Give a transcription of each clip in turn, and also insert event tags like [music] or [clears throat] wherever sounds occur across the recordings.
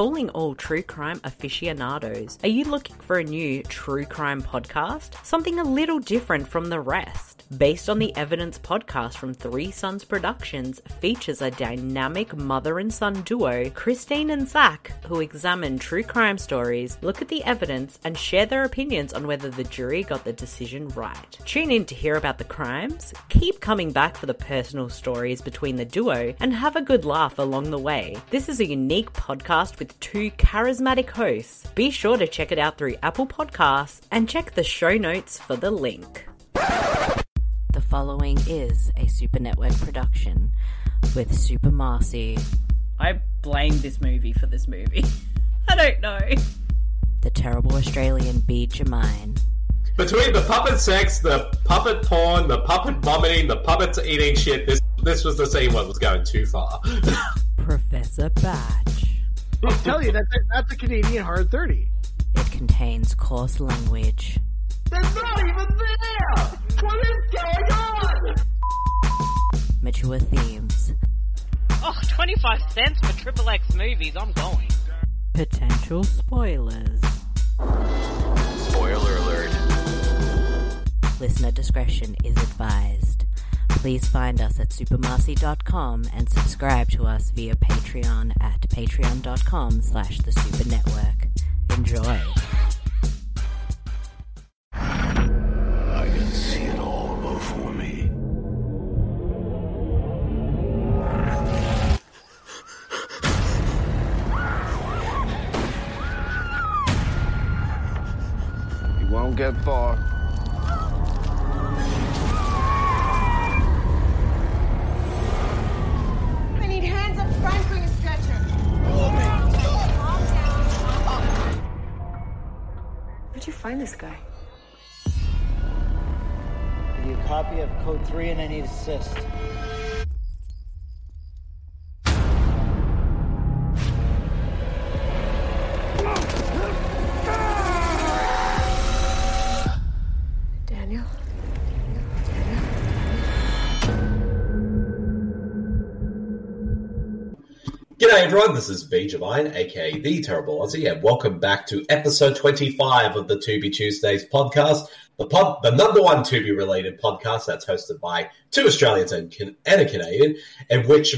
Calling all true crime aficionados. Are you looking for a new true crime podcast? Something a little different from the rest. Based on the Evidence podcast from Three Sons Productions, features a dynamic mother and son duo, Christine and Zach, who examine true crime stories, look at the evidence, and share their opinions on whether the jury got the decision right. Tune in to hear about the crimes, keep coming back for the personal stories between the duo, and have a good laugh along the way. This is a unique podcast with two charismatic hosts. Be sure to check it out through Apple Podcasts and check the show notes for the link. The following is a Super Network production with Super Marcy. I blame this movie for this movie. [laughs] I don't know. The terrible Australian B. Jermaine. Between the puppet sex, the puppet porn, the puppet vomiting, the puppets eating shit, this this was the same one was going too far. [laughs] Professor Batch. I'll tell you, that's a, that's a Canadian hard 30. It contains coarse language. It's not even there! What is going on? Mature themes. Oh, 25 cents for Triple X movies, I'm going. Potential spoilers. Spoiler alert. Listener discretion is advised. Please find us at supermarcy.com and subscribe to us via Patreon at patreon.com slash the super network. Enjoy. I can see it all before me. You won't get far. Find this guy? Give you a copy of code 3 and I need assist. G'day everyone, this is B. Javine, aka The Terrible Aussie, and welcome back to episode 25 of the Tubi Tuesdays podcast, the pod, the number one Tubi related podcast that's hosted by two Australians and, and a Canadian, in which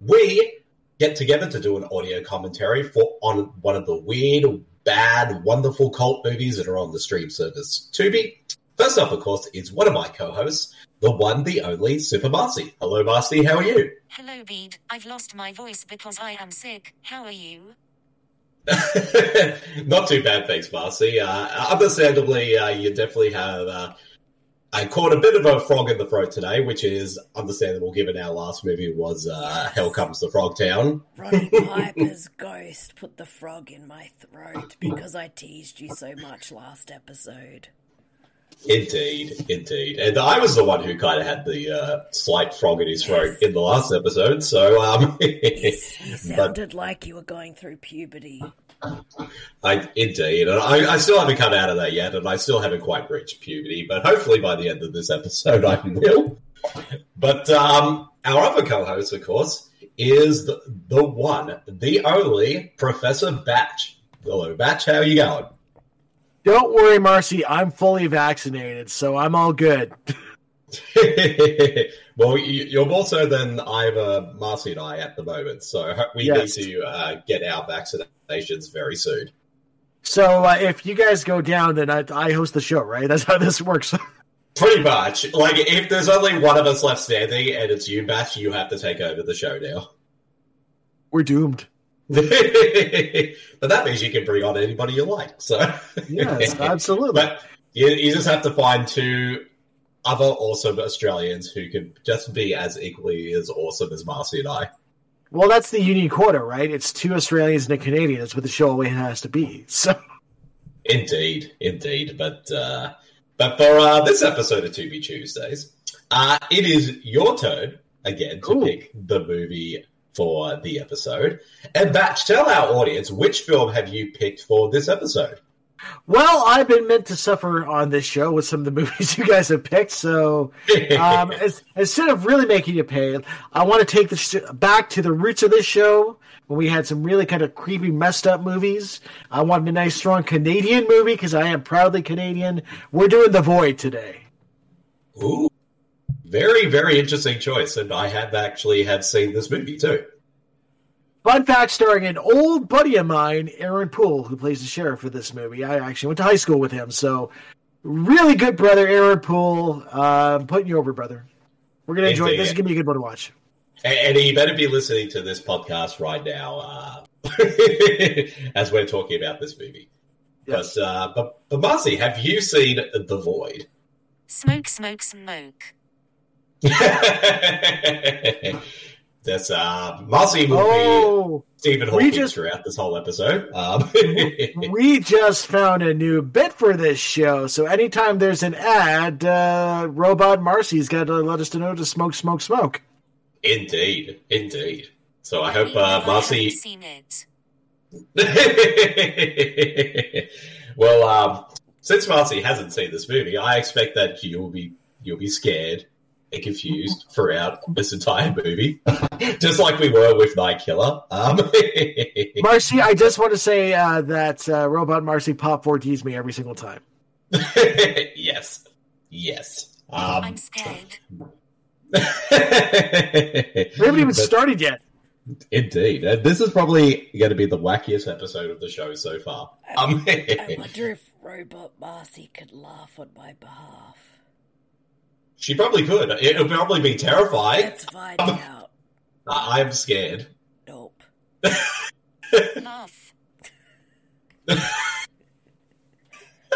we get together to do an audio commentary for on one of the weird, bad, wonderful cult movies that are on the stream service Tubi. First up, of course, is one of my co-hosts, the one, the only, Super Marcy. Hello, Marcy, how are you? Hello, Bede. I've lost my voice because I am sick. How are you? [laughs] Not too bad, thanks, Marcy. Uh, understandably, uh, you definitely have. Uh, I caught a bit of a frog in the throat today, which is understandable given our last movie was uh, Hell Comes to Frog Town. Roddy [laughs] Piper's ghost put the frog in my throat because I teased you so much last episode. Indeed, indeed. And I was the one who kind of had the uh, slight frog in his throat in the last episode, so. Um, [laughs] You [laughs] but sounded like you were going through puberty. I indeed, and I, I still haven't come out of that yet, and I still haven't quite reached puberty. But hopefully, by the end of this episode, I will. But um, our other co-host, of course, is the the one, the only Professor Batch. Hello, Batch. How are you going? Don't worry, Marcy. I'm fully vaccinated, so I'm all good. [laughs] well, you- you're more so than either Marcy and I at the moment, so we Yes. need to uh, get our vaccinations very soon. So uh, if you guys go down, then I, I host the show, right? [laughs] That's how this works. [laughs] Pretty much. Like, if there's only one of us left standing and it's you, Batch, you have to take over the show now. We're doomed. [laughs] but that means you can bring on anybody you like. So Yes, [laughs] absolutely. But you, you just have to find two other awesome Australians who can just be as equally as awesome as Marcy and I. Well, that's the unique quarter, right? It's two Australians and a Canadian. That's what the show always has to be. [laughs] So Indeed, indeed. But uh, but for uh, this episode of Tubi Tuesdays, uh, it is your turn again to pick the movie for the episode. And Batch, tell our audience which film have you picked for this episode? Well, I've been meant to suffer on this show with some of the [laughs] movies you guys have picked. So, um, [laughs] as, instead of really making you pay, I want to take this back to the roots of this show when we had some really kind of creepy, messed up movies. I wanted a nice, strong Canadian movie because I am proudly Canadian. We're doing The Void today. Ooh, very, very interesting choice. And I have actually have seen this movie too. Fun fact starring an old buddy of mine, Aaron Poole, who plays the sheriff for this movie. I actually went to high school with him. So, really good brother, Aaron Poole. Uh, I'm putting you over, brother. We're going to enjoy it. This is going to be a good one to watch. And, and you better be listening to this podcast right now uh, [laughs] as we're talking about this movie. Yes. But, uh, but, but Marcy, have you seen The Void? Smoke, smoke, smoke. [laughs] That's uh, Marcy will oh, be Stephen Hawking just, throughout this whole episode. Um, [laughs] we just found a new bit for this show, so anytime there's an ad, uh, Robot Marcy's got to let us know to smoke, smoke, smoke. Indeed, indeed. So I, I hope uh, Marcy. Seen it. [laughs] well, um, since Marcy hasn't seen this movie, I expect that you'll be you'll be scared and confused throughout this entire movie, [laughs] just like we were with Night Killer. Um, [laughs] Marcy, I just want to say uh, that uh, Robot Marcy Pop 4Ds me every single time. [laughs] yes, yes. Um, I'm scared. we haven't even but, started yet. Indeed, uh, this is probably going to be the wackiest episode of the show so far. Um, I wonder if Robot Marcy could laugh on my behalf. She probably could. It would probably be terrifying. Let's find um, out. I'm scared. Nope. Laugh.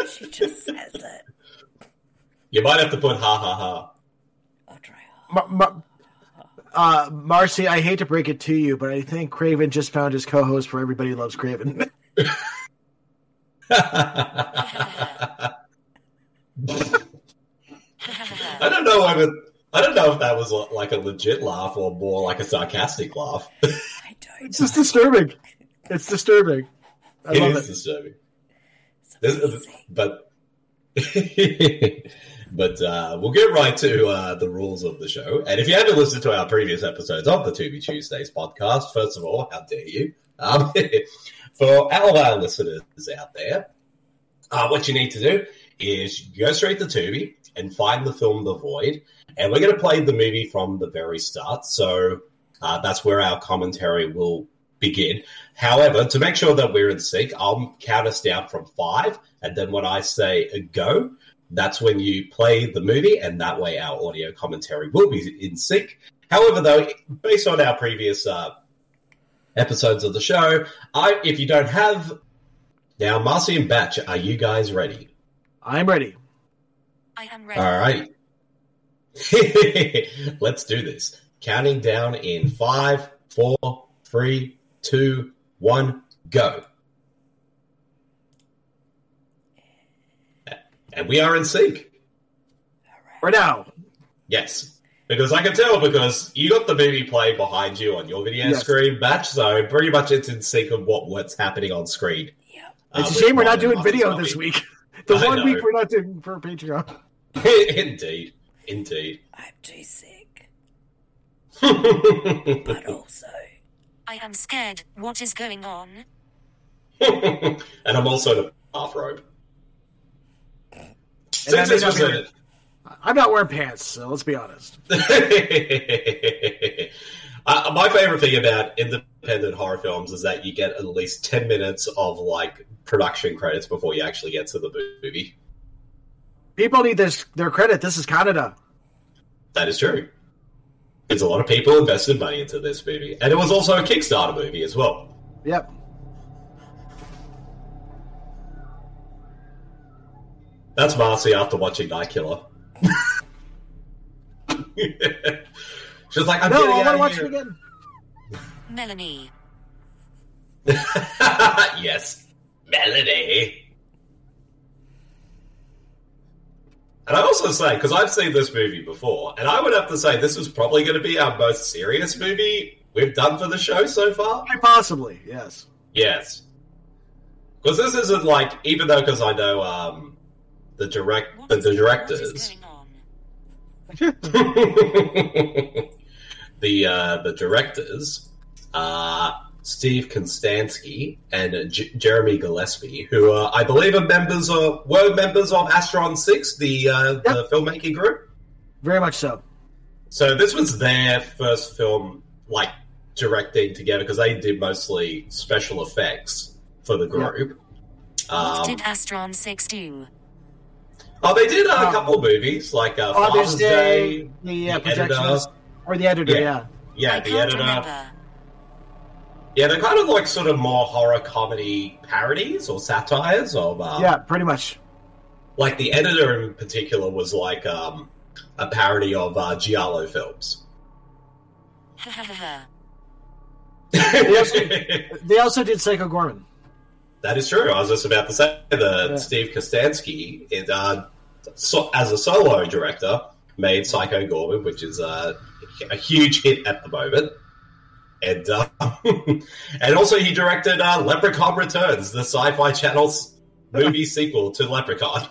she just says it. You might have to put ha ha ha. I'll try. Ma- ma- uh, Marcy, I hate to break it to you, but I think Craven just found his co-host for Everybody Loves Craven. [laughs] [laughs] [laughs] I don't know. I, mean, I don't know if that was like a legit laugh or more like a sarcastic laugh. I don't. It's just disturbing. It's disturbing. I it is it. disturbing. This, but [laughs] but uh, we'll get right to uh, the rules of the show. And if you haven't listened to our previous episodes of the Tubi Tuesdays podcast, first of all, how dare you? Um, [laughs] for all of our listeners out there, uh, what you need to do is go straight to Tubi and find the film The Void. And we're going to play the movie from the very start. So uh, that's where our commentary will begin. However, to make sure that we're in sync, I'll count us down from five. And then when I say go, that's when you play the movie. And that way our audio commentary will be in sync. However, though, based on our previous uh, episodes of the show, I if you don't have now, Marcy and Batch, are you guys ready? I'm ready. I am ready. All right. [laughs] Let's do this. Counting down in five, four, three, two, one, go. And we are in sync. Right now. Yes. Because I can tell because you got the movie playing behind you on your video yes. screen, Batch, so pretty much it's in sync of what, what's happening on screen. Yeah. Uh, it's a shame we're not doing video this week. [laughs] The I one know. week we're not doing for Patreon. [laughs] indeed, indeed. I'm too sick, [laughs] but also I am scared. What is going on? and I'm also in a bathrobe. Since this was a... I'm not wearing pants, so let's be honest. [laughs] uh, my favorite thing about independent horror films is that you get at least 10 minutes of like production credits before you actually get to the movie. People need this their credit. This is Canada. That is true. It's a lot of people invested money into this movie, and it was also a Kickstarter movie as well. Yep. That's Marcy after watching Night Killer. [laughs] She's like, I'm no, getting I want to watch it again. Melanie. [laughs] yes, Melanie. And I also say, because I've seen this movie before, and I would have to say this is probably going to be our most serious movie we've done for the show so far. Possibly, yes. Yes. Because this isn't like, even though, because I know um, the direct, What the, is- the What directors, is going on? [laughs] the uh, the directors are Steve Kostanski and J- Jeremy Gillespie, who uh, I believe are members of were members of Astron Six, the uh, the filmmaking group. Very much so. So this was their first film, like directing together, because they did mostly special effects for the group. What Um, did Astron 6 do? oh, they did uh, a Um, couple of movies, like uh, Father's Father's Day, Day, the, uh, the editor. or the editor, Yeah. yeah. yeah, the editor. remember. Yeah, they're kind of like sort of more horror comedy parodies or satires of, um, Yeah, pretty much. like the editor in particular was like um, a parody of uh, Giallo films. [laughs] Ha ha. They also did Psycho Goreman. that is true. I was just about to say that Yeah. Steve Kostanski, is, uh, so, as a solo director, made Psycho Goreman, which is uh, a huge hit at the moment. And [laughs] uh, and also he directed uh, Leprechaun Returns, the Sci-Fi Channel's movie sequel to Leprechaun.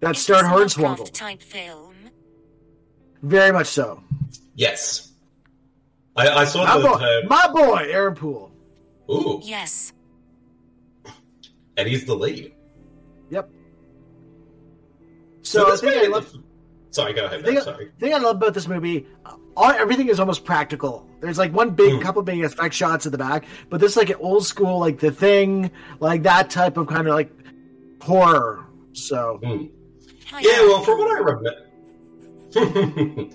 That starred It's a Hornswoggle. Type film. Very much so. Yes, I, I saw My the boy, term. my boy, Aaron Poole. Ooh, Yes. and he's the lead. Yep. So, this the thing I love, Sorry, go ahead. the thing, man, sorry. thing I love about this movie, uh, all, everything is almost practical. There's like one big, Mm. couple big effect shots at the back, but this is like an old school, like the thing, like that type of kind of like horror. So Mm. Yeah, well, from what I remember, [laughs]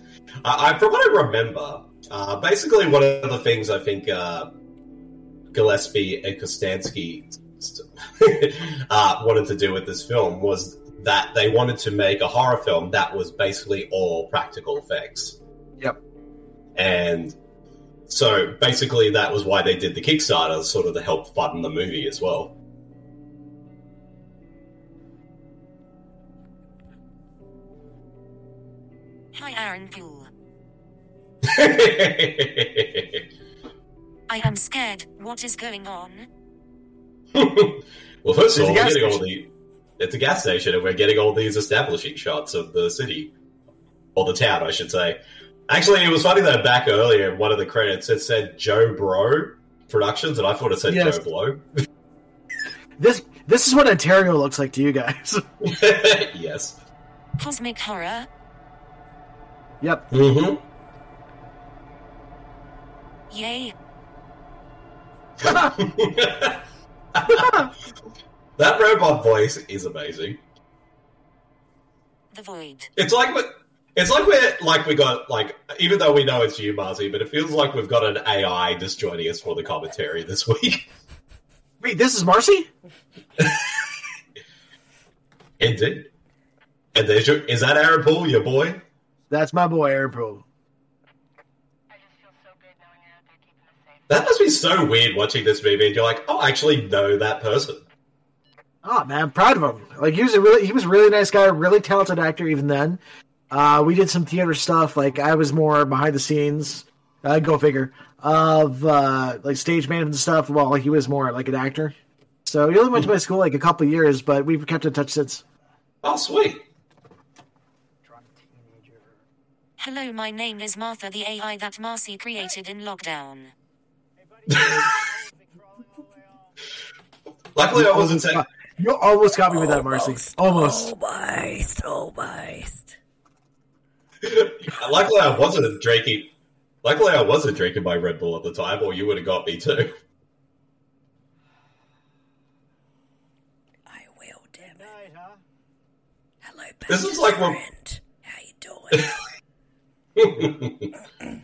I, I- from what I remember, uh, basically one of the things I think uh, Gillespie and Kostanski st- [laughs] uh, wanted to do with this film was that they wanted to make a horror film that was basically all practical effects. Yep. And so basically that was why they did the Kickstarter, sort of to help fund the movie as well. Hi, Aaron Poole. [laughs] I am scared. What is going on? well, first of all, It's a we're gas getting all the. It's a gas station, and we're getting all these establishing shots of the city. Or the town, I should say. Actually, it was funny that back earlier in one of the credits it said Joe Bro Productions, and I thought it said Yes. Joe Blow. [laughs] this this is what Ontario looks like to you guys. [laughs] [laughs] yes. Cosmic horror? yep. Mm-hmm. Yay. That robot voice is amazing. The void. It's like we- it's like we're like we got like even though we know it's you, Marcy, but it feels like we've got an AI just joining us for the commentary this week. Wait, this is Marcy? [laughs] Indeed. And there's your is that Aaron Poole, your boy? That's my boy, Aaron Poole. That must be so weird watching this movie and you're like, oh I actually know that person. Oh man, I'm proud of him. Like he was a really he was a really nice guy, really talented actor even then. Uh, we did some theater stuff. Like I was more behind the scenes. Uh, go figure of uh, like stage management stuff. While he was more like an actor. So he only went to my school like a couple of years, but we've kept in touch since. Oh sweet. Hello, my name is Martha, the AI that Marcy created in lockdown. [laughs] Luckily I wasn't [laughs] saying You almost got me with that, Marcy. Almost. Almost, almost. luckily I wasn't drinking luckily I wasn't drinking my Red Bull at the time, or you would have got me too. I will, damn it. Hello, This is best like when- friend. How you doing? [laughs] [laughs]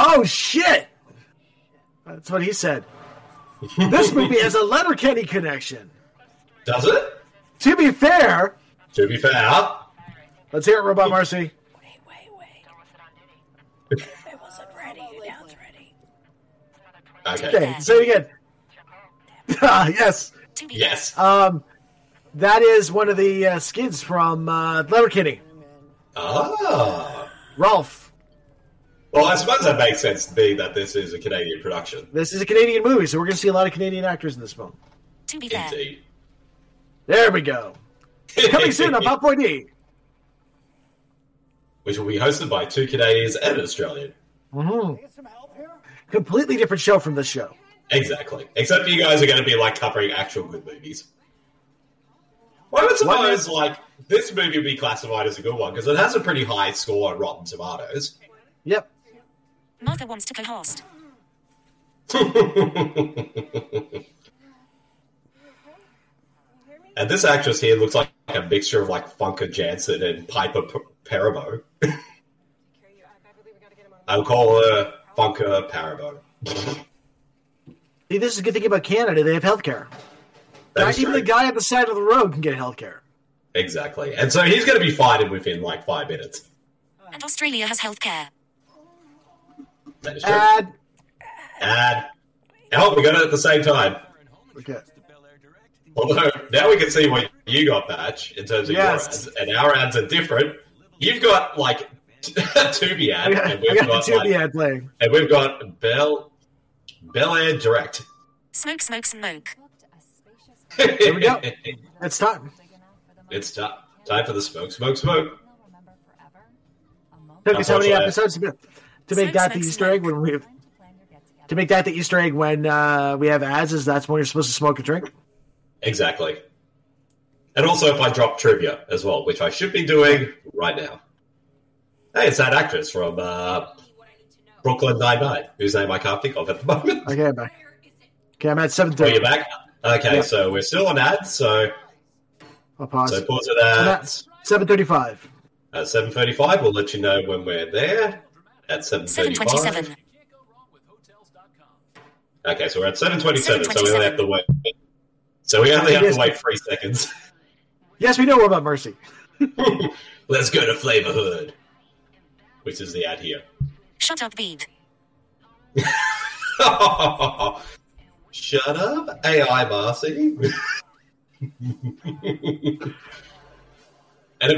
Oh shit! That's what he said. This movie has a Letterkenny connection. Does it? To be fair, To be fair. let's hear it, Robot Marcy. wait, wait, wait. If it wasn't ready, now it's ready. Okay. Okay, say it again. Ah, [laughs] yes. Yes. Um, that is one of the uh, skids from uh, Letterkenny. Ah. Rolf. Well, I suppose that makes sense to me that this is a Canadian production. This is a Canadian movie, so we're going to see a lot of Canadian actors in this film. To be fair, Indeed. There we go. Coming soon on Pop Point D. [laughs] Which will be hosted by two Canadians and an Australian. Mhm. Completely different show from this show. Exactly. Except you guys are going to be like covering actual good movies. Well, I would suppose like this movie would be classified as a good one because it has a pretty high score on Rotten Tomatoes. Yep. Martha wants to co-host. [laughs] And this actress here looks like a mixture of like Famke Janssen and Piper P- Parabo. [laughs] I'll call her Funka Parabo. See, this is a good thing about Canada. They have healthcare. That Not even the guy at the side of the road can get healthcare. Exactly. And so he's going to be fighting within like five minutes. And Australia has healthcare. That is true. Ad. And oh, we got it at the same time. Okay. Although now we can see what you got, Batch, in terms of Yes. your ads, and our ads are different. You've got like [laughs] Tubi ad, I got, and we've got got, the Tubi like, ad playing. and we've got Bell Bel Air Direct. Smoke, smoke, smoke. There we go. It's time. It's time time for the smoke, smoke, smoke. Took us how many Unfortunately, episodes to, to make that the Easter egg when we have to make that the Easter egg when uh, we have ads? Is that's when you're supposed to smoke a drink? Exactly. And also if I drop trivia as well, which I should be doing right now. Hey, it's that actress from uh, Brooklyn Nine Nine, whose name I can't think of at the moment. Okay, I'm back. Okay, I'm at seven Oh, thirty. you're back? Okay, Yeah. so we're still on ads, so I'll pause. so pause it at Seven thirty-five. at seven thirty five. We'll let you know when we're there. At seven thirty five. 727. Okay, so we're at seven twenty seven, so we only have to wait so we only have Yes. to wait three seconds. Yes, we know about Marcy. [laughs] Let's go to Flavor Hood. Which is the ad here. Shut up, Bede. [laughs] Shut up, AI Marcy. [laughs] and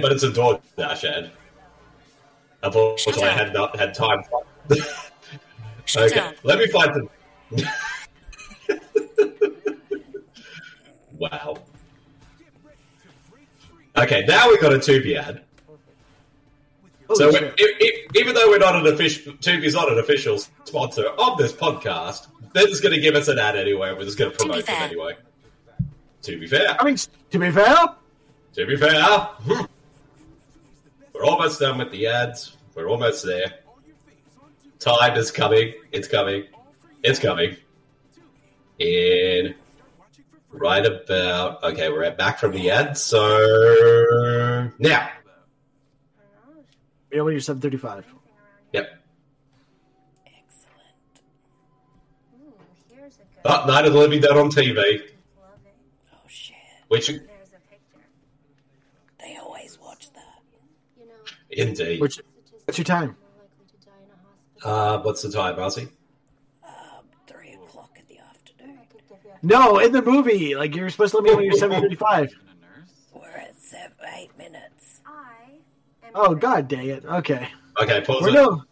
but it's a DoorDash ad. Unfortunately, I had not had time. Shut okay, up. let me find the. [laughs] wow. Okay, now we've got a Tubi ad. So we- if, if, even though we're not an official, Tubi's not an official sponsor of this podcast, they're just going to give us an ad anyway. We're just going to promote them anyway. To be fair, I mean, to be fair, to be fair, hmm. We're almost done with the ads. We're almost there. Time is coming. It's coming. It's coming. In right about okay, we're at back from the ad. So now, you know when you're seven thirty-five. yep. Excellent. Oh, Night of the Living Dead on TV, Oh shit. which They always watch that. Indeed. Which, what's your time? Uh, what's the time, Marcy? Um, three o'clock in the afternoon. No, in the movie, like you're supposed to let me know when you're [laughs] seven thirty-five. We're at seven, eight minutes. I. Oh God, dang it. Okay, Okay, pause we're it. no.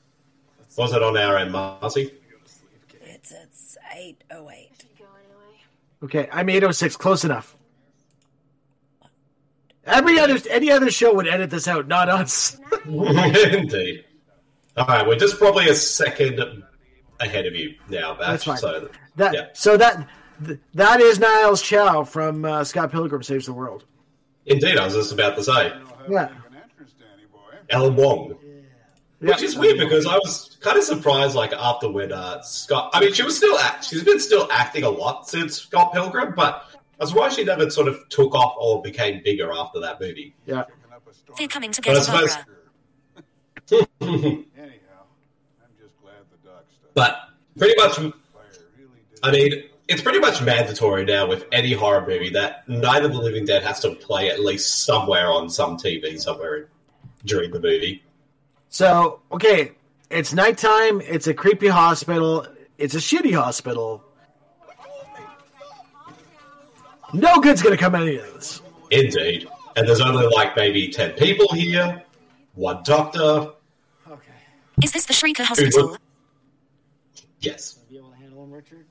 Pause it on our end, Marcy. It's it's eight oh eight. Okay, I'm eight oh six. Close enough. Every other any other show would edit this out, not us. [laughs] Indeed. All right, we're just probably a second ahead of you now, Batch. That's fine. So, That yeah. so that that is Knives Chau from uh, Scott Pilgrim Saves the World. Indeed, I was just about to say Yeah, Ellen Wong, yeah. which is weird because I was kind of surprised. Like after when uh, Scott, I mean, she was still act, she's been still acting a lot since Scott Pilgrim, but I was surprised she never sort of took off or became bigger after that movie. yeah. They're coming to But I get suppose, Barbara. Anyhow, I'm just glad the doc stuff. but pretty much Fire really did. I mean, it's pretty much mandatory now with any horror movie that Night of the Living Dead has to play at least somewhere on some TV somewhere during the movie. So okay, it's nighttime. It's a creepy hospital. It's a shitty hospital. No good's gonna come out of this. Indeed. And there's only like maybe 10 people here, one doctor. Okay. Is this the Shrieker Hospital? Yes. Be able to handle him, Richard?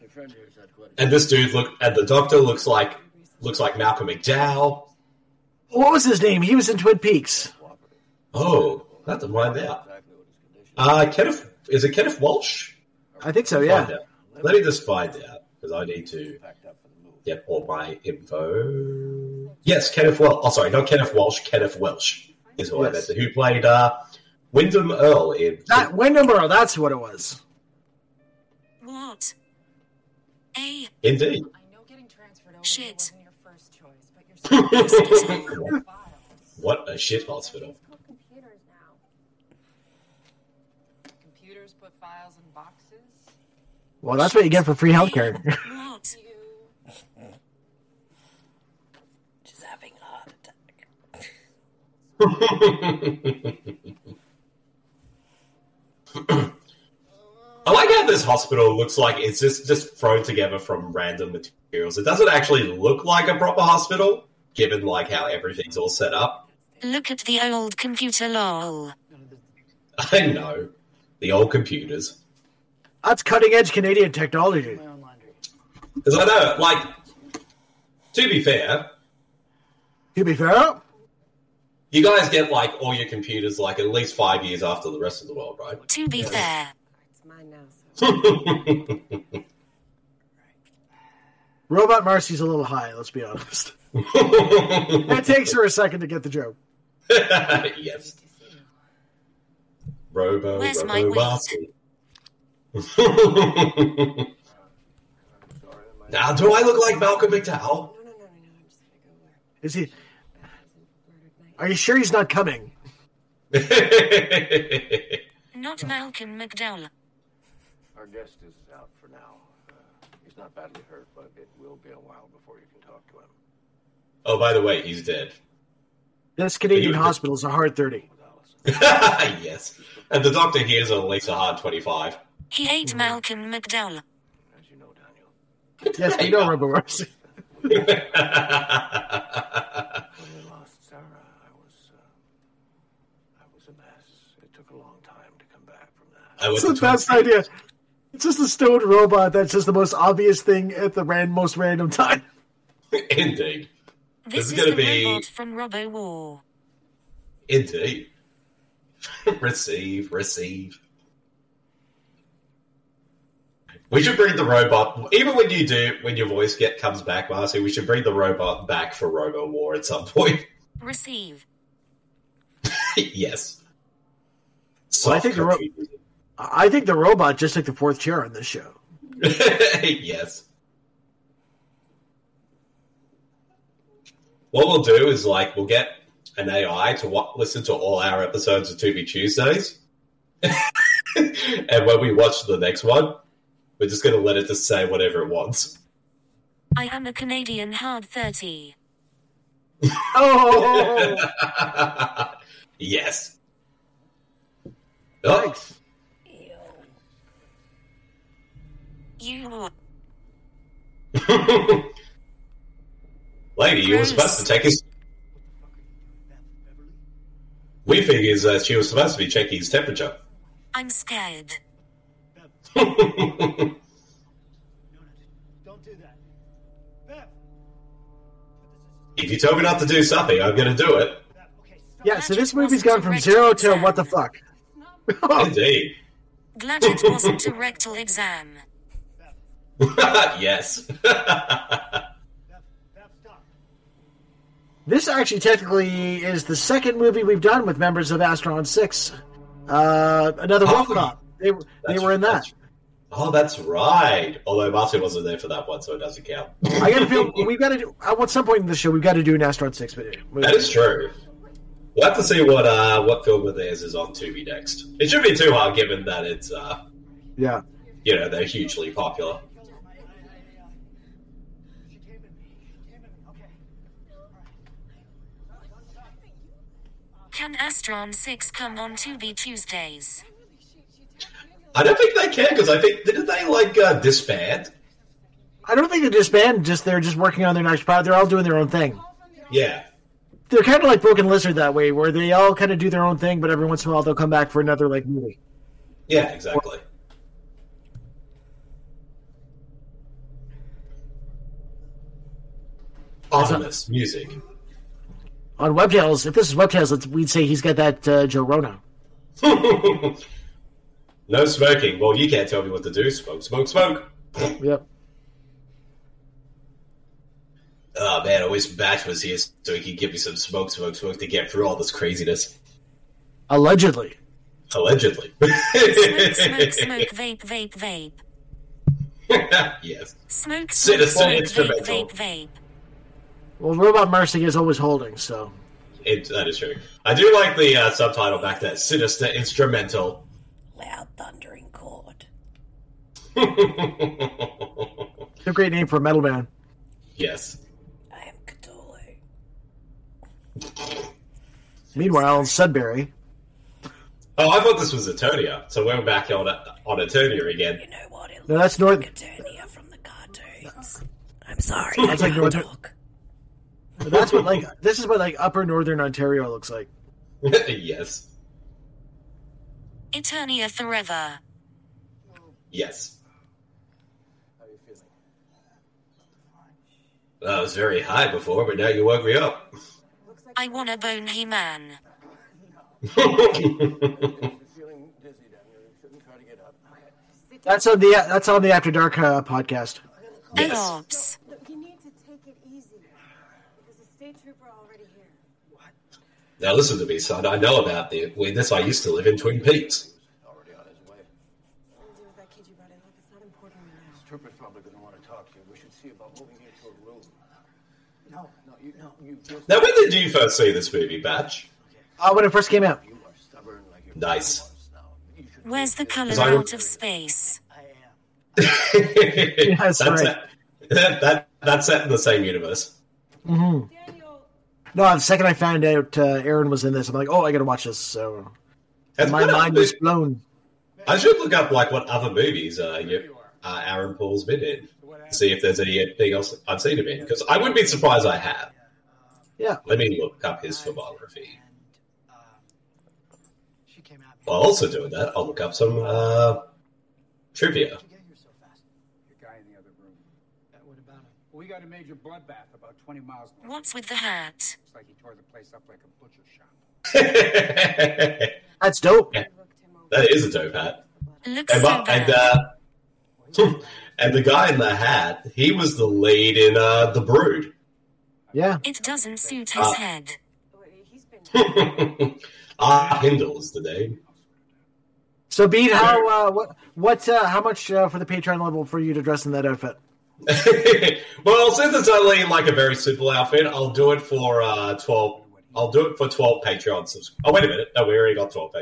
My friend here said quite And this dude look and the doctor looks like looks like Malcolm McDowell. What was his name? He was in Twin Peaks. Oh, I have to find out. Uh Kenneth is it Kenneth Walsh? I think so, yeah. Let me just find out because I need to get all my info. Yes, Kenneth Welsh. Oh, sorry, not Kenneth Walsh. Kenneth Welsh is who I meant. to- Who played uh, Windom Earle in That Windom Earle, that's what it was. What? A Indeed. shit. [laughs] [laughs] What a shit hospital. Computers put files in boxes. Well, that's what you get for free healthcare. What? Just having a heart attack. I like how this hospital looks like it's just just thrown together from random materials. It doesn't actually look like a proper hospital, given like how everything's all set up. Look at the old computer lol. I know the old computers, that's cutting edge Canadian technology. because I know, like, to be fair, To be fair, you guys get like all your computers like at least five years after the rest of the world, right? To be fair, [laughs] Robot Marcy's a little high, let's be honest. [laughs] it takes her a second to get the joke. [laughs] yes. Robo, Where's Robo weed? Marcy. now, do I look like Malcolm McDowell? Is he? Are you sure he's not coming? [laughs] not Malcolm McDowell. Our guest is out for now. Uh, he's not badly hurt, but it will be a while before you can talk to him. oh, by the way, he's dead. This Canadian You- hospital is a hard 30. [laughs] yes. And the doctor here is at least a hard 25. He ate Malcolm McDowell. As you know, Daniel, Yes, we know Robot Marcy. [laughs] when we lost Sarah, I was, uh, I was a mess. It took a long time to come back from that. I went It's the to Twin best idea. It's just a stoned robot that's just the most obvious thing at the ran- most random time. [laughs] Indeed. This is is, gonna be- robot from Robo War. Indeed. [laughs] receive, receive. We should bring the robot, even when you do, when your voice get comes back, Marcy. We should bring the robot back for Robo War at some point. [laughs] Receive. yes. Well, I think the ro- Soft country I think the robot just took the fourth chair on this show. [laughs] yes. What we'll do is like we'll get an AI to wa- listen to all our episodes of Tubi Tuesdays, [laughs] and when we watch the next one, we're just going to let it just say whatever it wants. I am a Canadian hard 30. [laughs] Oh, yes. Oh, thanks. You. [laughs] lady, you were supposed to take his. We figured that she was supposed to be checking his temperature. I'm scared. Don't do that. If you tell me not to do something, I'm going to do it. Yeah, so this movie's gone from zero to what the fuck. Indeed. Glad it wasn't a rectal exam. [laughs] yes. This actually technically is the second movie we've done with members of Astron Six. Uh, another Oh, Cop. They they That's- were in that. Oh, that's right. Although Martin wasn't there for that one, so it doesn't count. I got to feel we've got to do at some point in the show we've got to do an Astron Six video. That is true. We'll have to see what uh, what film of theirs is on Tubi next. It should be too hard, given that it's uh, Yeah. you know they're hugely popular. She came in. She came in. Okay. Can Astron 6 come on Tubi Tuesdays? I don't think they can because I think didn't they like uh, disband? I don't think they disbanded. Just they're just working on their next project. They're all doing their own thing. Yeah, they're kind of like Broken Lizard that way, where they all kind of do their own thing, but every once in a while they'll come back for another like movie. Yeah, exactly. Ominous music. On Webtails, if this is Webtails, let's, we'd say he's got that uh, Joe Rona. [laughs] no smoking. Well, you can't tell me what to do. Smoke, smoke, smoke. [laughs] Yep. Oh man, I wish Batch was here so he could give me some smoke, smoke, smoke to get through all this craziness. Allegedly. Allegedly. [laughs] Smoke, smoke, smoke, vape, vape, vape. yes. Smoke, smoke, Sinister smoke, vape, instrumental. vape, vape. Well, Robot Marcy is always holding, so. It, that is true. I do like the uh, subtitle back there. Sinister instrumental. Loud thundering chord. [laughs] It's a great name for a metal band. yes. I am Cthulhu. Meanwhile, Sudbury. Oh, I thought this was Eternia, so we're back on on Eternia again. You know what? It No, that's looks North- like Eternia from the cartoons. I'm sorry. That's like I Northern- talk. That's what like this is what like Upper Northern Ontario looks like. [laughs] yes. Eternia forever. Yes. How are you feeling? I was very high before, but now you woke me up. I wanna bone he man. If [laughs] you're feeling dizzy down here, you shouldn't try to get up. That's on the that's on the After Dark uh, podcast. Yes. Ops. Look, you need to take it easy. There's a state trooper already here. Now listen to me, son. I know about the weirdness. I used to live in Twin Peaks. Already on his way. What do we do with that kid you brought in? Look, it's not important right now. Trooper's probably going to want to talk to you. We should see about moving you to a room. No, no, you, no, you just. Now, when did you first see this movie, Batch? Uh, when it first came out. You are stubborn like your Nice. father was. Now, you should Where's the color Sorry. out of space? I. That's [laughs] that's right. it. [laughs] That, that that's set in the same universe. hmm Daniel, No, the second I found out uh, Aaron was in this, I'm like, oh, I gotta watch this. So It's my mind to- was blown. I should look up like what other movies uh, you, uh, Aaron Poole's been in. See if there's anything else I've seen him in. Because I wouldn't be surprised I have. Yeah. Let me look up his filmography. She came at me. While also doing that, I'll look up some uh, trivia. How'd you get here so fast? The guy in the other room. Uh, what about him? We got a major bloodbath about 20 miles north. What's with the hat? Looks like he tore the place up like a butcher shop. That's dope. Yeah. That is a dope hat. Looks And, so bu- and, uh, [laughs] and the guy in the hat, he was the lead in uh, The Brood. Yeah. It doesn't suit his Ah. head. he's. [laughs] Ah, Hindle is the name. So, Bede, how uh, what what uh, how much uh, for the Patreon level for you to dress in that outfit? [laughs] well, since it's only like a very simple outfit, I'll do it for uh, twelve. I'll do it for twelve Patreon subscribers. Oh wait a minute, no, we already got twelve. Pa-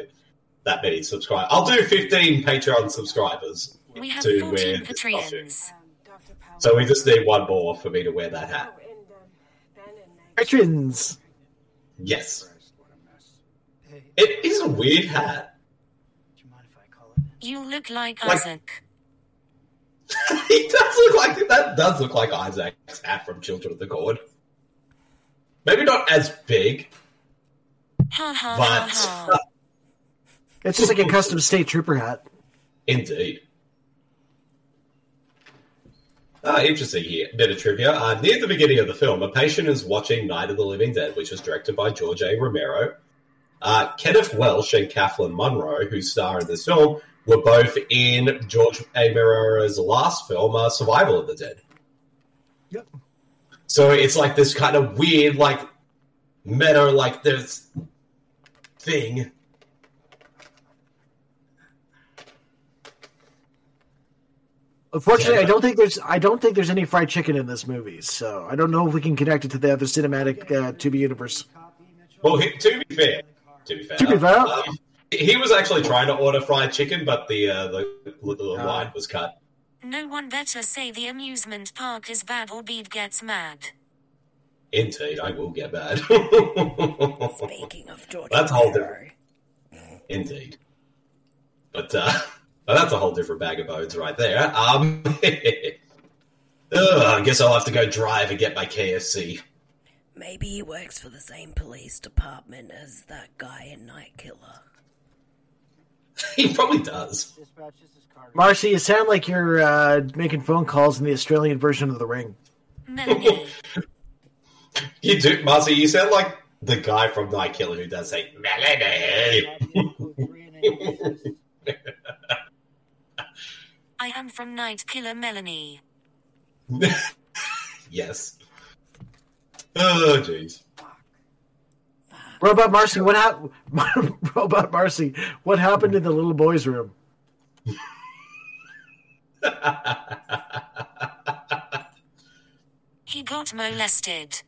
that many subscribers. I'll do fifteen Patreon subscribers We have to 14 wear this costume. Patreons. So we just need one more for me to wear that hat. Patrons. Yes, What a mess. Hey, it is a weird hat. you mind if I call it? You look like Like- Isaac. [laughs] he does look like that. Does look like Isaac's hat from Children of the Corn. Maybe not as big, but. It's just like a custom state trooper hat. Indeed. Ah, interesting here. Bit of trivia. Uh, near the beginning of the film, a patient is watching Night of the Living Dead, which was directed by George A. Romero. Uh, Kenneth Welsh and Kathleen Munroe, who star in this film, were both in George A. Romero's last film, uh, Survival of the Dead. Yep. So it's like this kind of weird, like, meta, like this thing. Unfortunately, Yeah. I don't think there's I don't think there's any fried chicken in this movie, so I don't know if we can connect it to the other cinematic uh, Tubi universe. Well, to be fair, to be fair, To be fair. um, he was actually trying to order fried chicken, but the uh, the, the line was cut. No one better say the amusement park is bad or Bede gets mad. Indeed, I will get mad. Speaking of George That's a whole Romero, Indeed, but uh, but that's a whole different bag of bones right there. Um, [laughs] ugh, I guess I'll have to go drive and get my KFC. Maybe he works for the same police department as that guy in Night Killer. [laughs] he probably does. Dispatch, this is Carter. Marcy, you sound like you're uh, making phone calls in the Australian version of The Ring. [laughs] You do, Marcy. You sound like the guy from Night Killer who does say Melanie. Code three and eight. [laughs] I am from Night Killer Melanie. yes. Oh, jeez. Robot Marcy, what happened? [laughs] Robot Marcy, what happened in the little boy's room? He got molested.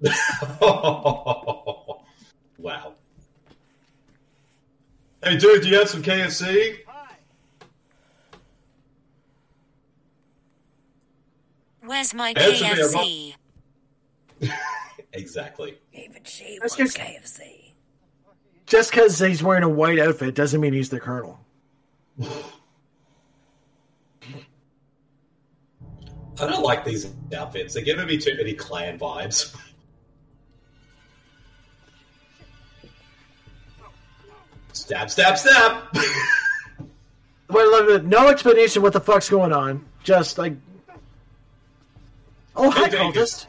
[laughs] wow. Hey, dude, do you have some KFC? Where's my KFC? [laughs] Exactly. Even she That's wants just- KFC. Just because he's wearing a white outfit doesn't mean he's the colonel. [sighs] I don't like these outfits. They're giving me too many Klan vibes. [laughs] stab, stab, stab! [laughs] Well, no explanation what the fuck's going on. Just like, oh hi, Hey, David. cultist.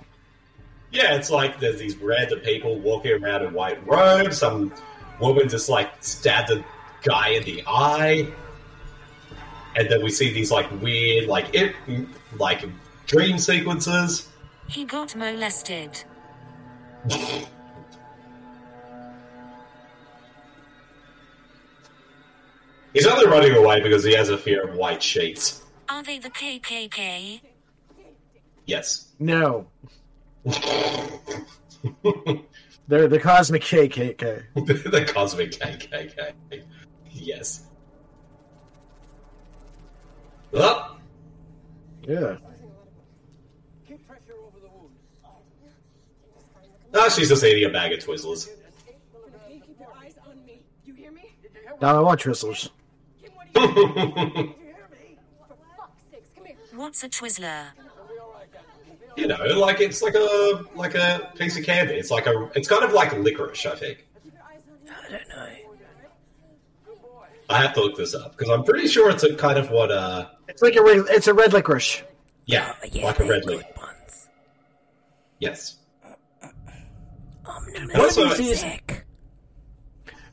Yeah, it's like there's these random people walking around in white robes. Some woman just like stabbed a guy in the eye. And then we see these like weird, like it, like dream sequences. He got molested. [laughs] He's only running away because he has a fear of white sheets. Are they the KKK? Yes. No, they're the cosmic KKK. [laughs] the cosmic KKK. Yes. Oh, Yeah. Keep pressure over the wounds. no, she's just eating a bag of Twizzlers. Okay, keep your eyes on me. You hear me? Now I want Twizzlers. Kim, what are you doing? you hear me? For fuck's sakes, come here. What's a Twizzler? [laughs] you know, like it's like a like a piece of candy. It's like a it's kind of like licorice, I think. Keep your eyes on me. I don't know. I have to look this up because I'm pretty sure it's a kind of what uh It's like a red, it's a red licorice. yeah, Oh, yeah, like a red good leaf. ones. Yes. Um, no, Also- no, sick.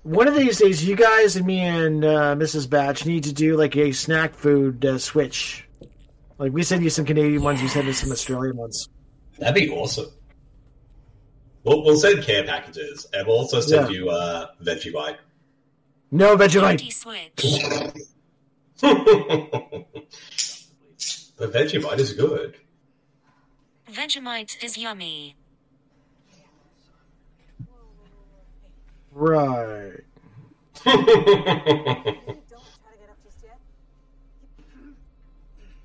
One of these days, you guys and me and uh, Mrs. Batch need to do like a snack food uh, switch. Like we send you some Canadian ones, you send us some Australian ones. That'd be awesome. We'll, we'll send care packages and we'll also send Yeah. you uh Vegemite. No Dirty Vegemite. switch. [laughs] the Vegemite is good. Vegemite is yummy. Right. [laughs]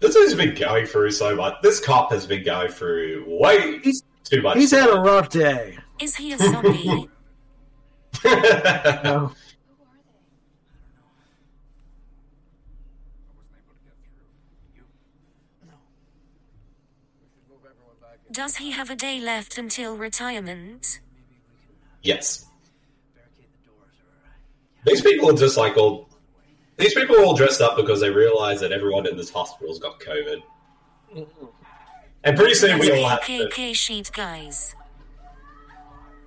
This has been going through so much. This cop has been going through way He's- too much. He's had a rough day. Is he a zombie? [laughs] No. Who are they? Does he have a day left until retirement? yes. Barricade the doors or These people are just like all. These people are all dressed up because they realize that everyone in this hospital's got COVID. And pretty soon we all have to. KKK sheet guys.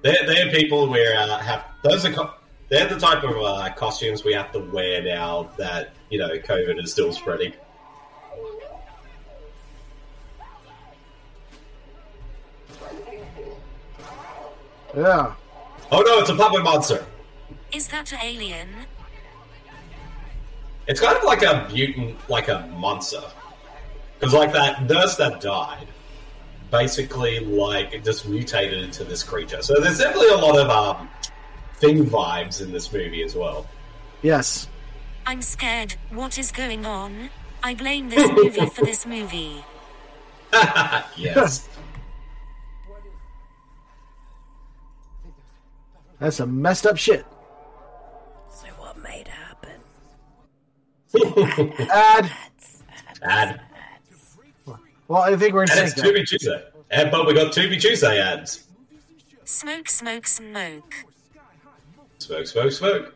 They're, they're people where uh, have those are co- they're the type of uh, costumes we have to wear now that you know COVID is still spreading. Yeah. Oh no, it's a puppet monster. Is that an alien? It's kind of like a mutant, like a monster, because like that nurse that died, basically like just mutated into this creature. So there's definitely a lot of um, thing vibes in this movie as well. Yes. I'm scared. What is going on? I blame this movie for this movie. [laughs] Yes. [laughs] That's some messed up shit. Ad. Ad. Well, I think we're in And it's sync. now. Tubi Tuesday. And, but we got Tubi Tuesday ads. Smoke, smoke, smoke. Smoke, smoke, smoke.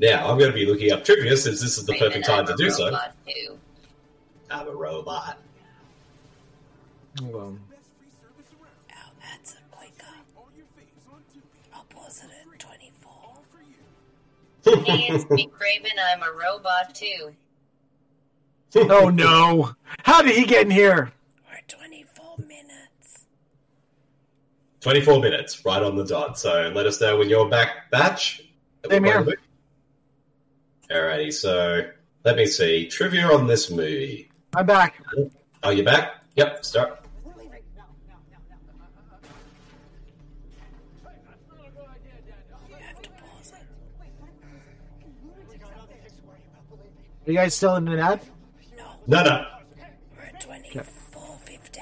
Now, I'm going to be looking up trivia since this is the perfect time to do so. Too. I'm a robot. Well, Oh, Hey, it's me, Craven. I'm a robot too. oh no! How did he get in here? We're 24 minutes. 24 minutes, right on the dot. So let us know when you're back, batch. Same here. Alrighty, so let me see. Trivia on this movie. I'm back. Oh, you back? Yep, start. You guys still in an ad? No, no. We're at 24.15.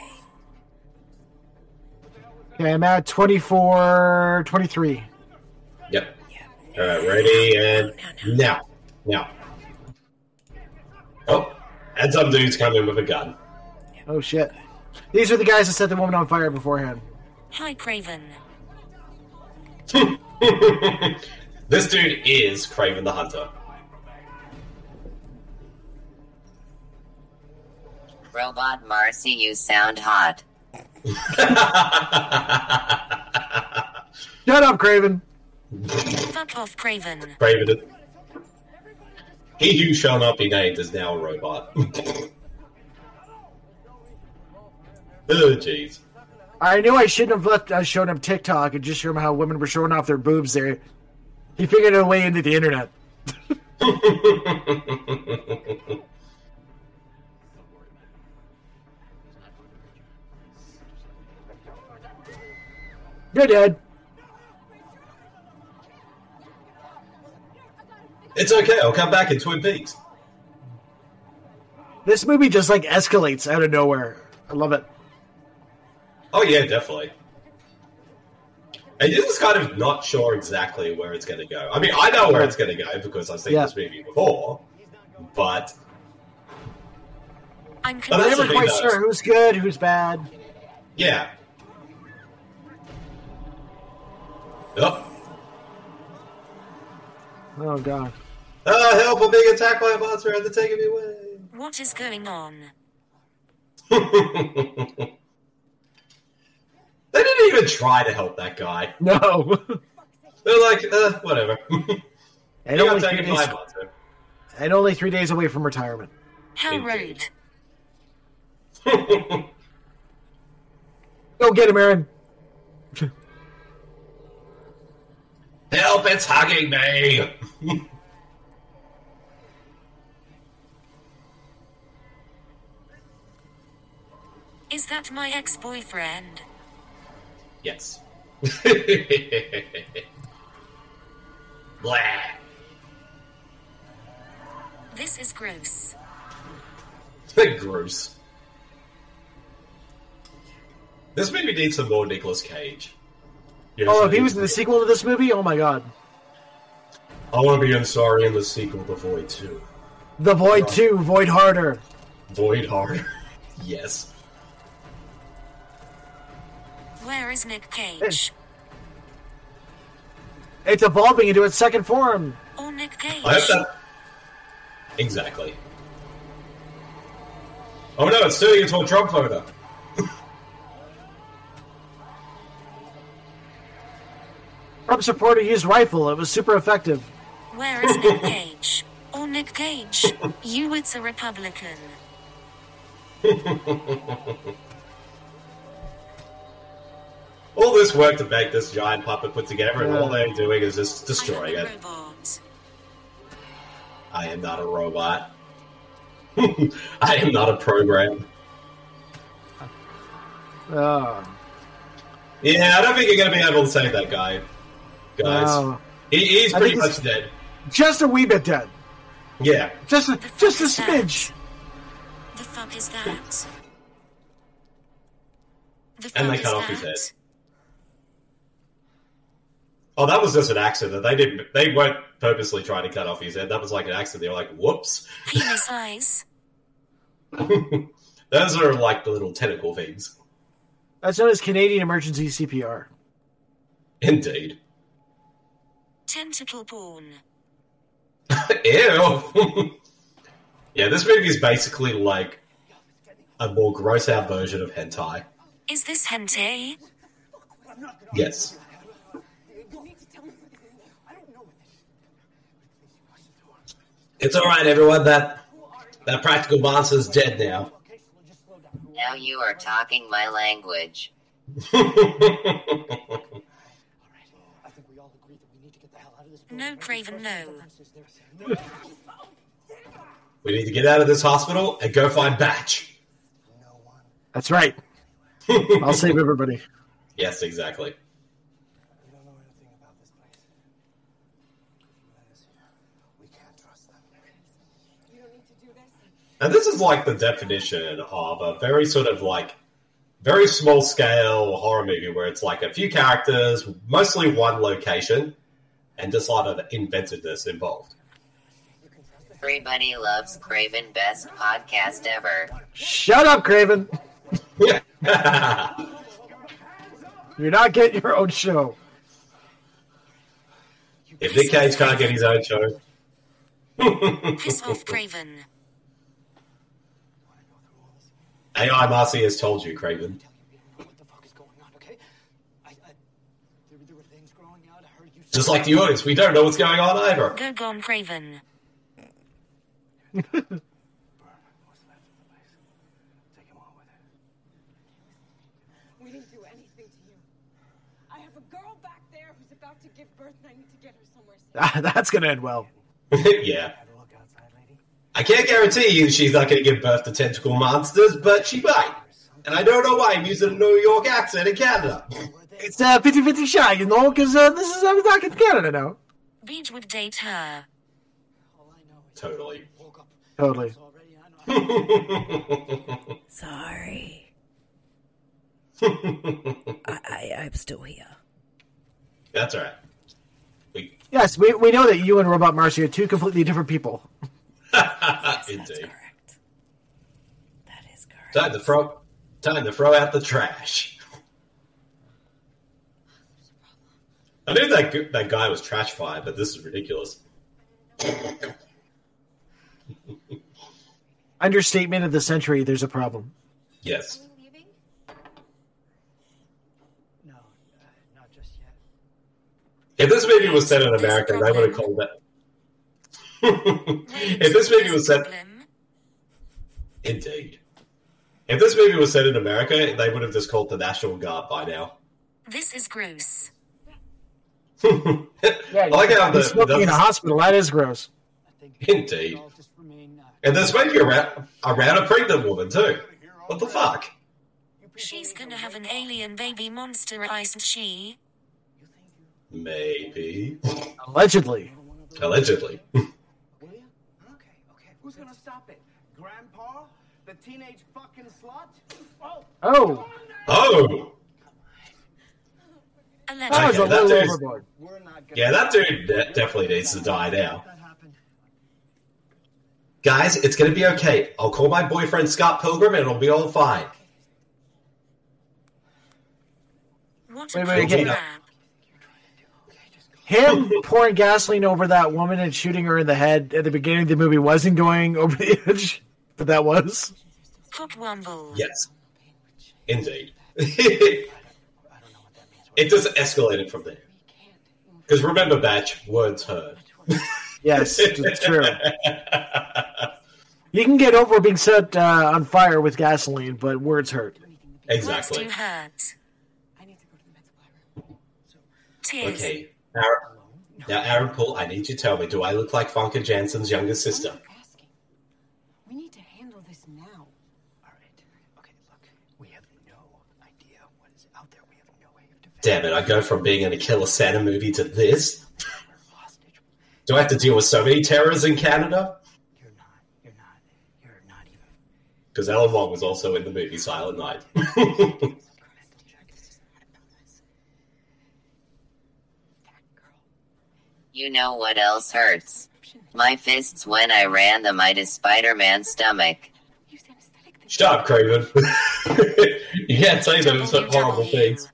Okay, I'm at 24, 23. Yep. Alright, ready and now. Now. Oh, and some dude's coming with a gun. Oh shit! These are the guys that set the woman on fire beforehand. Hi, Craven. [laughs] this dude is Craven the Hunter. Robot Marcy, you sound hot. Shut up, Craven. Fuck off, Craven. Craven. He who shall not be named is now a robot. [laughs] oh, jeez. I knew I shouldn't have left. Uh, I showed him TikTok and just showed him how women were showing off their boobs. There, he figured a way into the internet. [laughs] You're dead. it's okay. I'll come back in Twin Peaks. This movie just like escalates out of nowhere. I love it. Oh yeah, definitely. And you're just kind of not sure exactly where it's going to go. I mean, I know where it's going to go because I've seen Yeah. this movie before, but I'm But I'm that's confused. the never quite though. sure who's good, who's bad. yeah. Oh, Oh god. Ah, help! I'm being attacked by a monster and they're taking me away. What is going on? [laughs] they didn't even try to help that guy. No. [laughs] They're like, uh, whatever. [laughs] and, only three days, and only three days away from retirement. How rude. Go get him, Aaron. Help! It's hugging me. Is that my ex boyfriend? yes. [laughs] Blah. This is gross. [laughs] Gross. This movie needs some more Nicolas Cage. Yes, Oh, if he was in the sequel to this movie, oh my god. I want to be sorry in the sequel to Void 2. The Void 2, Void Harder. Void Harder. [laughs] yes. Where is Nick Cage? It's evolving into its second form. Oh, Nick Cage? I hope that. Exactly. Oh no, it's turning into a Trump voter. Trump supporter used rifle. It was super effective. Where is Nick Cage? Or oh, Nick Cage? You, it's a Republican. [laughs] All this work to make this giant puppet put together, and Yeah. all they're doing is just destroying am it. robot. I am not a robot. [laughs] I am not a program. Oh. Yeah, I don't think you're going to be able to save that guy, guys. No. He, he's pretty think he's- much dead. Just a wee bit dead. Yeah. Just a, The just a smidge. The fuck is that? The And fuck they is cut off his that? head. Oh, that was just an accident. They didn't. They weren't purposely trying to cut off his head. That was like an accident. They were like, "Whoops." Penis eyes. [laughs] Those are like the little tentacle things. That's known as Canadian emergency CPR. Indeed. Tentacle porn. [laughs] Ew. [laughs] yeah, this movie is basically like a more gross out version of hentai. Is this hentai? Yes. It's alright, everyone. That that practical monster's dead now. Now you are talking my language. [laughs] No, Craven, no. We need to get out of this hospital and go find Batch. That's right. [laughs] I'll save everybody. Yes, exactly. And this is like the definition of a very sort of like very small scale horror movie where it's like a few characters, mostly one location, and just a lot of inventiveness involved. Everybody loves Craven best podcast ever. Shut up, Craven. [laughs] You're not getting your own show. If Nick Cage can't get his own show, [laughs] Piss off, Craven. AI Marcy has told you, Craven. Just like the audience, we don't know what's going on either. Go gone, Craven. We didn't do anything to you. I have a girl back there who's about to give birth, and I need to get her somewhere safe. [laughs] That's gonna end well. [laughs] yeah. I can't guarantee you she's not going to give birth to tentacle monsters, but she might. And I don't know why I'm using a New York accent in Canada. [laughs] It's a 50 50 shot, you know, because uh, this is I'm back in Canada now. Beach would date her. Totally. Totally. [laughs] Sorry. [laughs] I, I, I'm still here. That's all right. Yes, we, we know that you and Robot Marcy are two completely different people. [laughs] Indeed. Time to throw, time to throw out the trash. I knew that that guy was trash fire, but this is ridiculous. [laughs] Understatement of the century, there's a problem. Yes. No, uh, not just yet. If this movie was set in America, I would have called that. [laughs] if this movie was set, indeed. If this movie was set in America, they would have just called the National Guard by now. This is gross. [laughs] I like how the, smoking in a the hospital, that is gross. indeed, and there's maybe around, around a pregnant woman too. What the fuck? She's gonna have an alien baby monster, isn't she? Maybe, Allegedly. allegedly. [laughs] Who's gonna stop it? Grandpa? The teenage fucking slut? Oh! Oh, Oh, Oh, that was a Okay, that little dude's- overboard. yeah, that dude definitely needs to die now. Guys, it's gonna be okay. I'll call my boyfriend Scott Pilgrim, and it'll be all fine. What Wait, a wait, creepy Him pouring gasoline over that woman and shooting her in the head at the beginning of the movie wasn't going over the edge, but that was. Cock wumble. Yes, indeed. [laughs] it just escalated from there. Because remember, Batch, words heard. [laughs] Yes, it's true. [laughs] You can get over being set uh, on fire with gasoline, but words hurt. Words Exactly. do hurt. Tears. Okay. Aaron, now, Aaron Poole, I need you to tell me, do I look like Famke Janssen's younger sister? We need to handle this now. Damn it, I go from being in a Killer Santa movie to this? Do I have to deal with so many terrors in Canada? You're not. You're not. You're not even. Because Ellen Wong was also in the movie Silent Night. [laughs] You know what else hurts? My fists when I ran them into Spider-Man's stomach. Shut up, Craven. [laughs] you can't say those horrible things.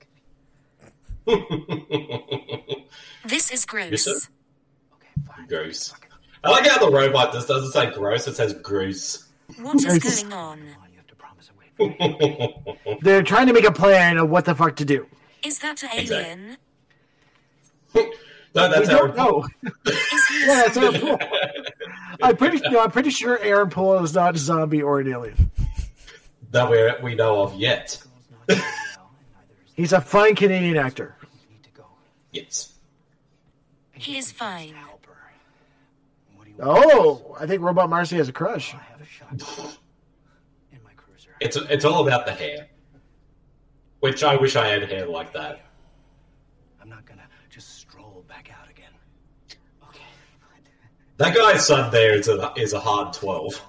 [laughs] This is gross. Yes, gross. I like how the robot just doesn't say gross; it says gross. What is going on? [laughs] They're trying to make a plan of what the fuck to do. Is that Exactly. alien? [laughs] no, that's we Aaron don't know. Is he Yeah, that's Aaron? Paul. I'm pretty. No, I'm pretty sure Aaron Poole is not a zombie or an alien. that we we know of yet. He's a fine Canadian actor. Yes. He is fine. Oh, I think Robot Marcy has a crush. It's it's all about the hair, which I wish I had hair like that. I'm not gonna just stroll back out again. Okay. That guy's son there is a is a hard twelve.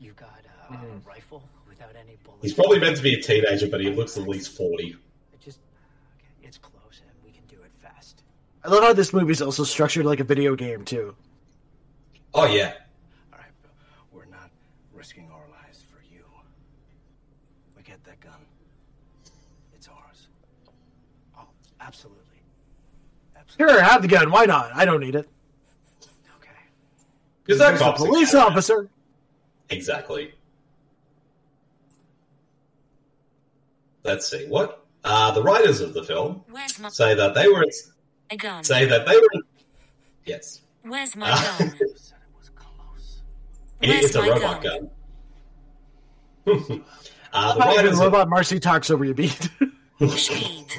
You got uh, a rifle without any bullets. He's probably meant to be a teenager, but he looks at least forty. It just okay, it's close and we can do it fast. I love how this movie's also structured like a video game too. Oh yeah, All right, We're not risking our lives for you. We get that gun. It's ours. Oh, absolutely. absolutely. Sure, have the gun. Why not? I don't need it. Okay. Because that There's a police cat. officer. Exactly. Let's see what uh, the writers of the film say that they were a gun? say that they were yes. Where's my Ah. gun? [laughs] It Where's is a my robot gun? gun. [laughs] uh, the How writers the Robot Marcy talks over you, beat. Speed.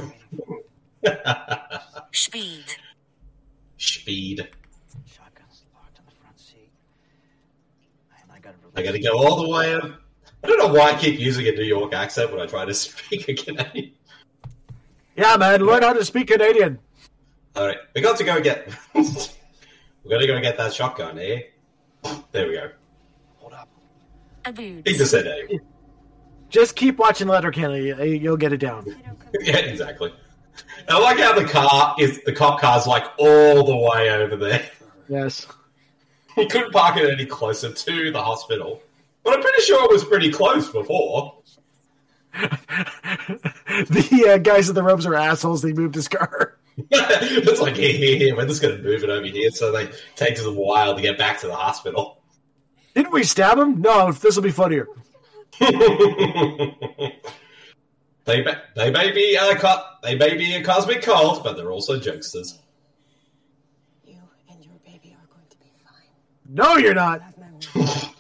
[laughs] Speed. speed. Shotgun's locked in the front seat. And I gotta I got to go all the way. Up. I don't know why I keep using a New York accent when I try to speak a Canadian. yeah, man, learn how to speak Canadian. All right, we got to go get. [laughs] we got to go get that shotgun here. There we go. A boot. He just said A. Just keep watching Letterkenny. uh, You'll get it down. [laughs] yeah, exactly. I like how the car is the cop car's like all the way over there. Yes. He couldn't park it any closer to the hospital, but I'm pretty sure it was pretty close before. [laughs] The uh, guys in the robes are assholes. They moved his car. [laughs] it's like here, here, here. We're just going to move it over here, so they take them a while to get back to the hospital. Didn't we stab him? No, this will be funnier. [laughs] They may, they may be uh, a co- they may be a cosmic cult, but they're also jokesters. No, you're not. [laughs]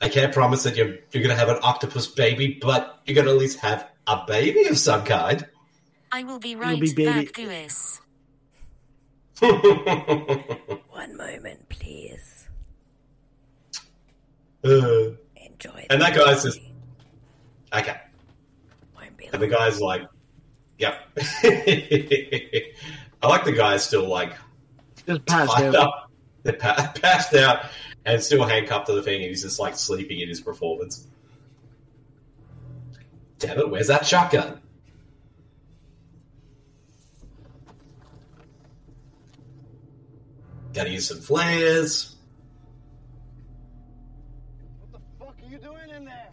I can't promise that you're you're going to have an octopus baby, but you're going to at least have a baby of some kind. I will be right be baby- back, Lewis. [laughs] One moment, please. Uh, Enjoy. and that guy's just okay. Won't be And the guy's like, "Yep." [laughs] I like the guy's still like Just passed out. up, [laughs] they're pa- passed out, and still handcuffed to the thing, and he's just like sleeping in his performance. Damn it! Where's that shotgun? Gotta use some flares. What the fuck are you doing in there?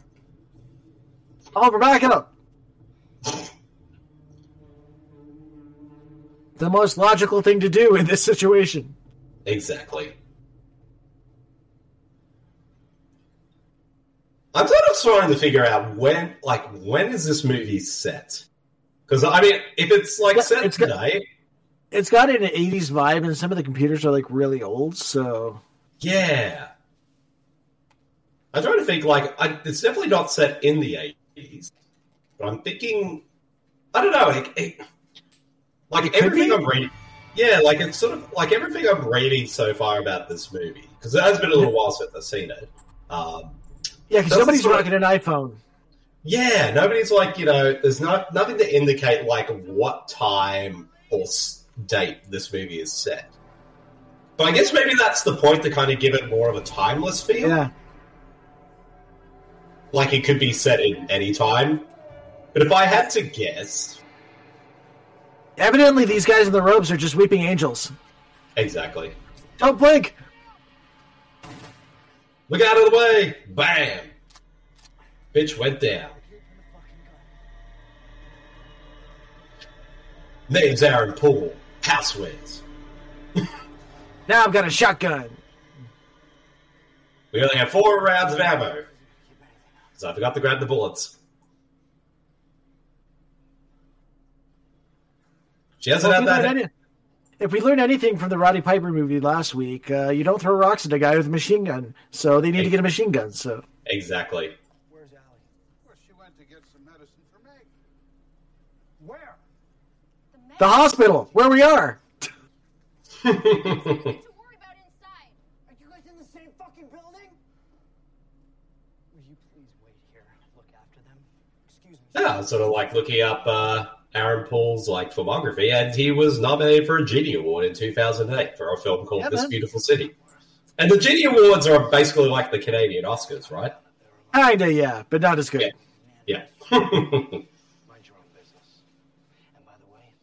Oliver, back up. The most logical thing to do in this situation. Exactly. I'm sort of trying to figure out when, like, when is this movie set? Because I mean, if it's like set it's got- today, It's got an 80s vibe, and some of the computers are like really old, so. yeah. I'm trying to think, like, I, it's definitely not set in the 80s, but I'm thinking, I don't know, like, it, like It everything. I'm reading, yeah, like it's sort of like everything I'm reading so far about this movie because it has been a little while since I've seen it. Um, Yeah, because somebody's sort of- rocking an iPhone. Yeah, nobody's like you know. There's not nothing to indicate like what time or s- date this movie is set. But I guess maybe that's the point to kind of give it more of a timeless feel. Yeah. Like it could be set in any time. But if I had to guess, Evidently, these guys in the robes are just weeping angels. exactly. Don't blink! Look out of the way! Bam! Bitch went down. Name's Aaron Poole. House wins. [laughs] Now I've got a shotgun. We only have four rounds of ammo. So I forgot to grab the bullets. She hasn't Well, if, had we that. any- if we learned anything from the Roddy Piper movie last week, uh, you don't throw rocks at a guy with a machine gun. So they need to get a machine gun. So Exactly. Where's Allie? Well, she went to get some medicine for Meg. Where? The hospital, where we are. [laughs] Are you guys in the same fucking building? Will you please wait here? Look after them. Excuse me. Yeah, sort of like looking up uh, Aaron Poole's like filmography, and he was nominated for a Genie Award in 2008 for a film called Yeah, This man. Beautiful City. And the Genie Awards are basically like the Canadian Oscars, right? Kinda, yeah, but not as good. Yeah. Mind [laughs] [laughs] your own business. And by the way,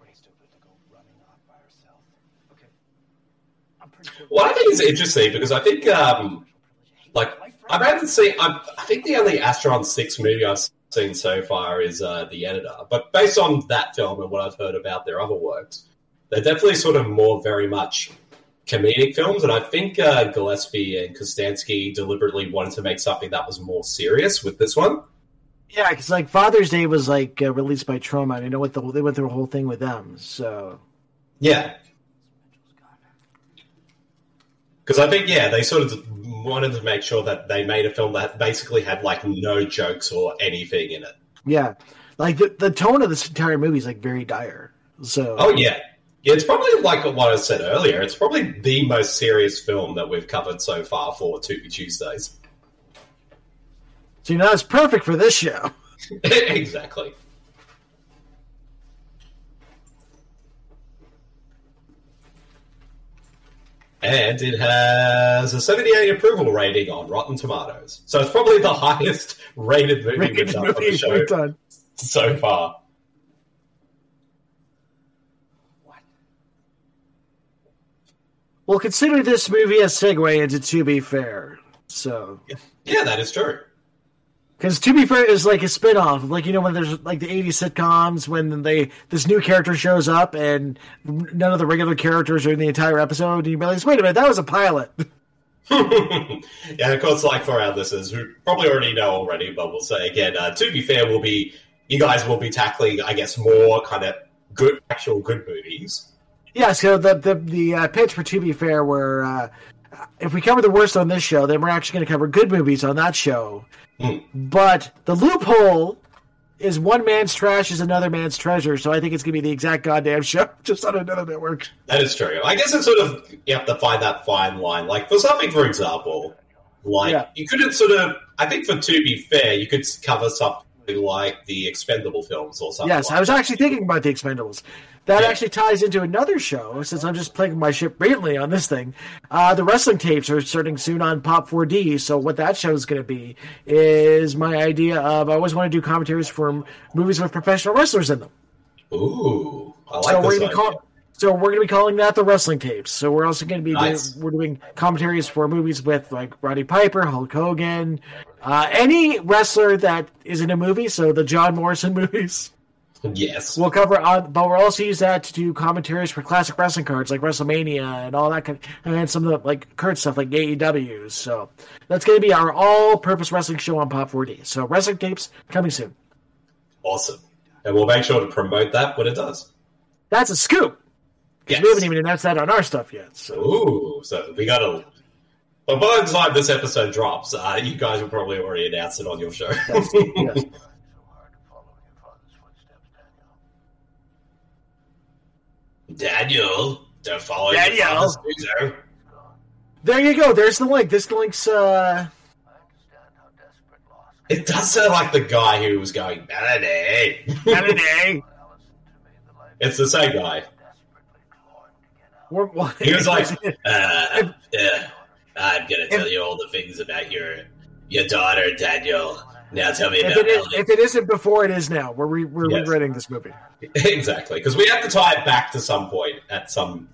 pretty stupid to go running off by herself. Okay. I'm pretty sure. Well, I think it's interesting because I think, um, like, I haven't seen. I, I think the only Astron Six movie I've seen so far is uh, The Editor. But based on that film and what I've heard about their other works, they're definitely sort of more very much comedic films. And I think uh, Gillespie and Kostanski deliberately wanted to make something that was more serious with this one. Yeah, because like Father's Day was like uh, released by Troma, and I know what the they went through a whole thing with them. So Yeah. Because I think, yeah, they sort of wanted to make sure that they made a film that basically had like no jokes or anything in it. yeah, like the the tone of this entire movie is like very dire. So Oh yeah, yeah. It's probably like what I said earlier. It's probably the most serious film that we've covered so far for Tubi Tuesdays. so you know it's perfect for this show. [laughs] exactly. And it has a 78 approval rating on Rotten Tomatoes. So it's probably the highest rated movie we've Rated done on the show done. so far. Well, consider this movie a segue into To Be Fair. So Yeah, that is true. Because to be fair, is like a spin-off. Like you know when there's like the '80s sitcoms when they this new character shows up and none of the regular characters are in the entire episode, and you realize, wait a minute, that was a pilot. [laughs] yeah, of course, like for our listeners who probably already know already, but we'll say again, uh, to be fair, we'll be you guys will be tackling, I guess, more kind of good, actual good movies. yeah. So the the the uh, pitch for To Be Fair, where uh, if we cover the worst on this show, then we're actually going to cover good movies on that show. Hmm. But the loophole is one man's trash is another man's treasure. So I think it's going to be the exact goddamn show, [laughs] just on another network. That is true. I guess it's sort of you have to find that fine line. Like for something, for example, like Yeah. you couldn't sort of. I think for to be fair, you could cover something like the expendable films or something. Yes, like I was actually thinking about the Expendables. That actually ties into another show, since I'm just playing my ship brilliantly on this thing. Uh, the wrestling tapes are starting soon on Pop 4D, so what that show is going to be is my idea of I always want to do commentaries for movies with professional wrestlers in them. Ooh, I like so we're this gonna be call- so we're going to be calling that the wrestling tapes. So we're also going to be Nice. doing, we're doing commentaries for movies with like Roddy Piper, Hulk Hogan, uh, any wrestler that is in a movie. So the John Morrison [laughs] movies. [laughs] Yes. We'll cover, on, but we'll also use that to do commentaries for classic wrestling cards like WrestleMania and all that, kind of, and then some of the like current stuff like AEWs. So that's going to be our all-purpose wrestling show on Pop 4D. So wrestling tapes coming soon. Awesome. And we'll make sure to promote that when it does. That's a scoop. Yes. We haven't even announced that on our stuff yet. So Ooh, so we got to. But by the time this episode drops, uh, you guys will probably already announce it on your show. yes. [laughs] Daniel, don't follow Daniel. loser. there you go. There's the link. This link's uh, It does sound like the guy who was going Melody. Melody. [laughs] It's the same guy. He was like, [laughs] uh, yeah, I'm gonna tell you all the things about your your daughter, Daniel. Now tell me if it, is, if it isn't before, it is now. We're re- we're Yes. regretting this movie. exactly, because we have to tie it back to some point at some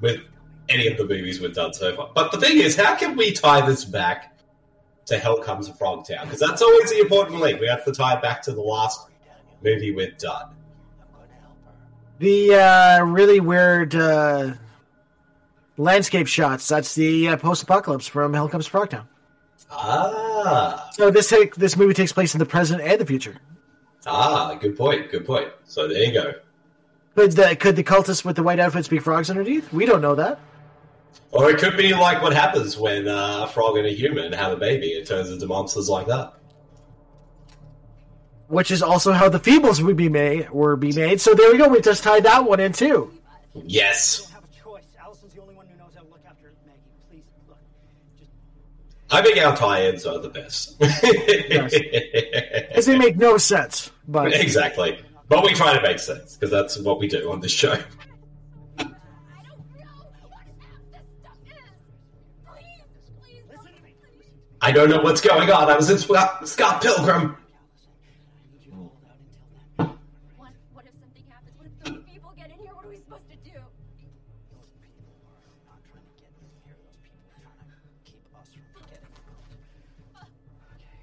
with any of the movies we've done so far. But the thing is, how can we tie this back to Hell Comes to Frogtown? Because that's always the important link. We have to tie it back to the last movie we've done. the uh, really weird uh, landscape shots. That's the uh, post-apocalypse from Hell Comes to Frogtown. Ah, So this take this movie takes place in the present and the future. ah, good point. Good point. So there you go. Could the could the cultists with the white outfits be frogs underneath? We don't know that. Or it could be like what happens when uh, a frog and a human have a baby. It turns into monsters like that. Which is also how the Feebles would be made were be made. So there we go. We just tied that one in too. Yes. I think our tie-ins are the best. Because they make no sense. But [laughs] exactly. But we try to make sense because that's what we do on this show. I don't know what's going on. I was in Scott, uh, Scott Pilgrim.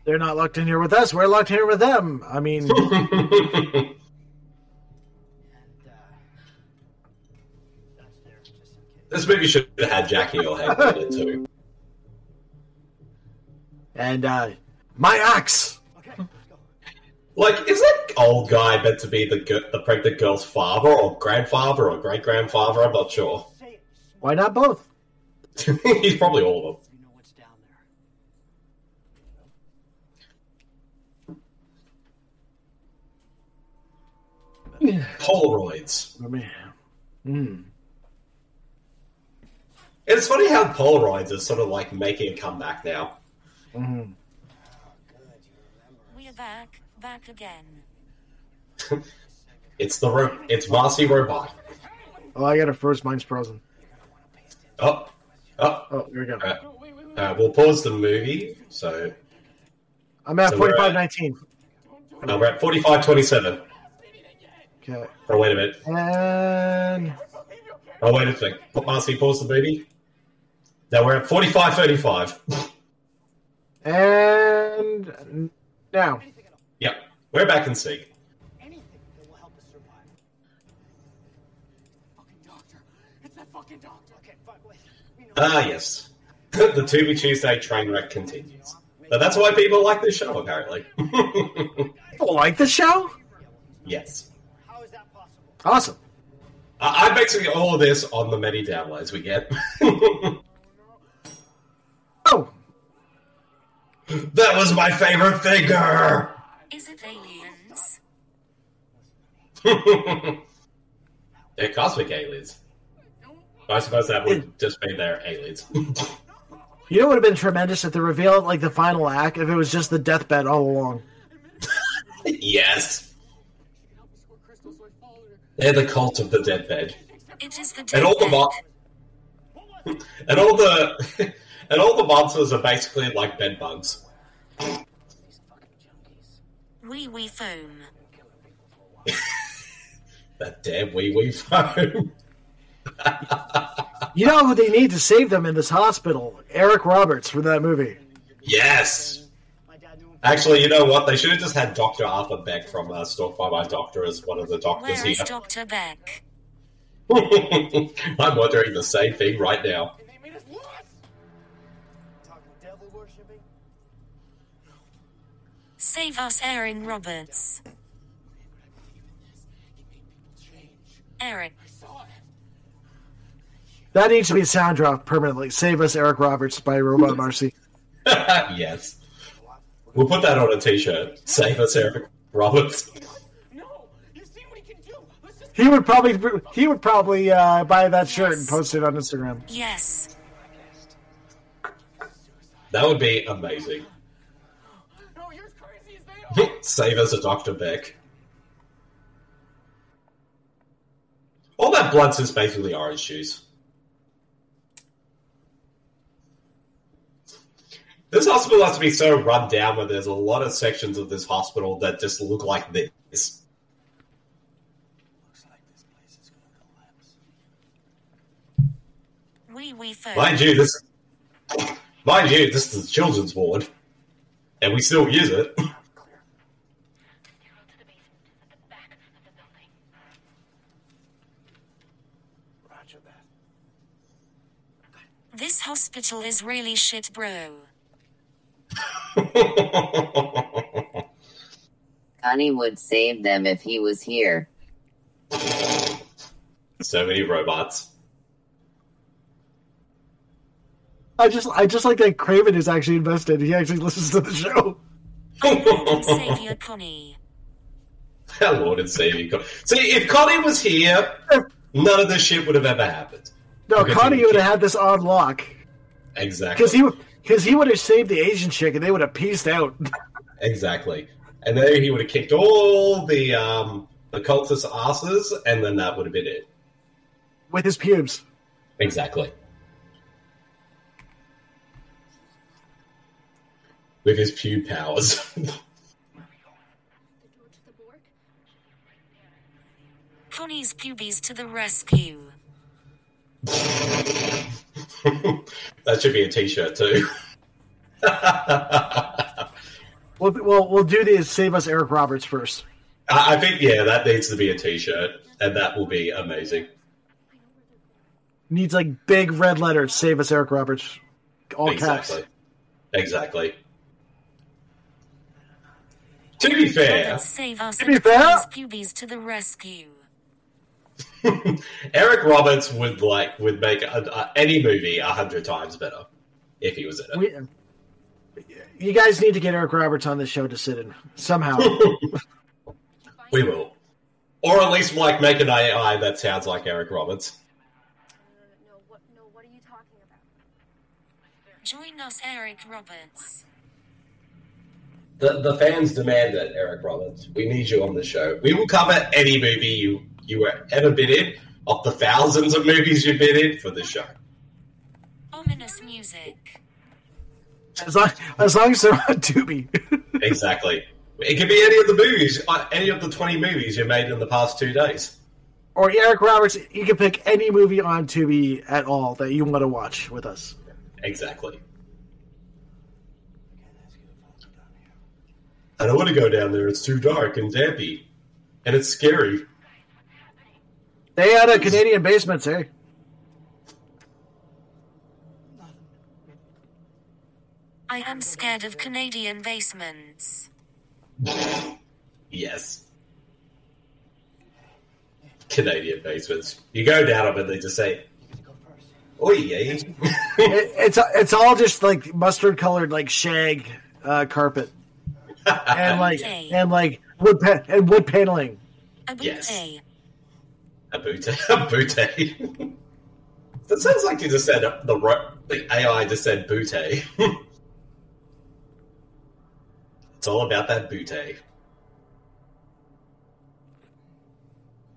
They're not locked in here with us. We're locked in here with them. I mean, [laughs] This movie should have had Jackie Haley in it too. and uh, my axe. Like, is that old guy meant to be the the pregnant girl's father or grandfather or great grandfather? I'm not sure. Why not both? [laughs] He's probably all of them. [sighs] Polaroids. I mean, hmm. It's funny how Polaroids are sort of like making a comeback now. Mhm. We're back, back again. [laughs] It's the ro- it's Marcy Robot. Oh, I got a first. Mine's frozen. Oh, oh, oh, here we go. Uh, uh, we'll pause the movie. So I'm at So we're at- forty-five nineteen. no, we're at forty-five twenty-seven. Okay. Oh wait a minute. And Oh wait a second. Marcy, pause the baby. Now we're at forty-five thirty-five. and now. Yep, we're back in sync. It's that fucking doctor. Okay, fine. Wait. Ah, yes. [laughs] the Tubi Tuesday train wreck continues. But that's why people like this show, apparently. People [laughs] like the show. yes. Awesome. I- I'm basically all of this on the many downloads we get. [laughs] oh. That was my favorite figure! Is it aliens? [laughs] They're cosmic aliens. I suppose that would just be they're aliens. [laughs] You know what would have been tremendous if they revealed like the final act if it was just the deathbed all along. yes. They're the cult of the deathbed. It is the And all the mo- [laughs] and all the [laughs] and all the monsters are basically like bed bugs. Wee wee foam. [laughs] That damn wee wee phone. You know who they need to save them in this hospital? Eric Roberts from that movie. Yes. Actually, you know what? They should have just had Dr. Arthur Beck from uh, Stalked by My Doctor as one of the doctors Where is here. Dr. Beck? [laughs] I'm wondering the same thing right now. Save us, Aaron Roberts. Eric. That needs to be a sound drop permanently. Save us, Eric Roberts by Robot [laughs] Marcy. yes. We'll put that on a t shirt. Save us, Eric Roberts. He would probably he would probably uh, buy that shirt and post it on Instagram. Yes. That would be amazing. No, you're crazy, Save us a Dr. Beck. All that blood's is basically orange juice. This hospital has to be so run down where there's a lot of sections of this hospital that just look like this. Wee wee Mind you, this mind you, this is the children's ward, and we still use it. This hospital is really shit, bro. [laughs] Connie would save them if he was here. So many robots. I just I just like that Craven is actually invested. He actually listens to the show. [laughs] Savior Connie. Our Lord and Savior. Con- See, if Connie was here, none of this shit would have ever happened. No, Because Connie would have had this on lock Exactly. because he because he would have saved the Asian chick and they would have pieced out. Exactly. And then he would have kicked all the um the cultist asses, and then that would have been it. with his pubes. Exactly. With his pube powers. [laughs] Connie's pubes to the rescue. [laughs] [laughs] that should be a t-shirt too. [laughs] We'll we'll, we'll do the save us Eric Roberts first. I I think yeah, that needs to be a t-shirt, and that will be amazing. Needs like big red letters. Save us Eric Roberts. All caps. exactly. Exactly. To be fair, Save us To be fair- Connie's pubes to the rescue. [laughs] Eric Roberts would like would make a, a, any movie a hundred times better if he was in it. We, you guys need to get Eric Roberts on the show to sit in somehow. [laughs] We will, or at least like make an AI that sounds like Eric Roberts. No, no, what, no, what are you talking about? Join us, Eric Roberts. The the fans demand it, Eric Roberts. We need you on the show. We will cover any movie you you were ever been in, of the thousands of movies you've been in for the show. Ominous music. as long as long as they're on Tubi. Exactly. It could be any of the movies, uh, any of the twenty movies you made in the past two days. or Eric Roberts, you can pick any movie on Tubi at all that you want to watch with us. Exactly. I don't want to go down there. It's too dark and dampy, and it's scary. They had a Canadian basement, eh? I am scared of Canadian basements. Yes. Canadian basements. You go down them and they just say, "Oh yeah." It, it's it's all just like mustard colored like shag uh, carpet and like and like wood pa- and wood paneling. A Yes. booty. A booty. [laughs] A booty. that sounds like you just said the ro- the AI just said booty. [laughs] it's all about that booty.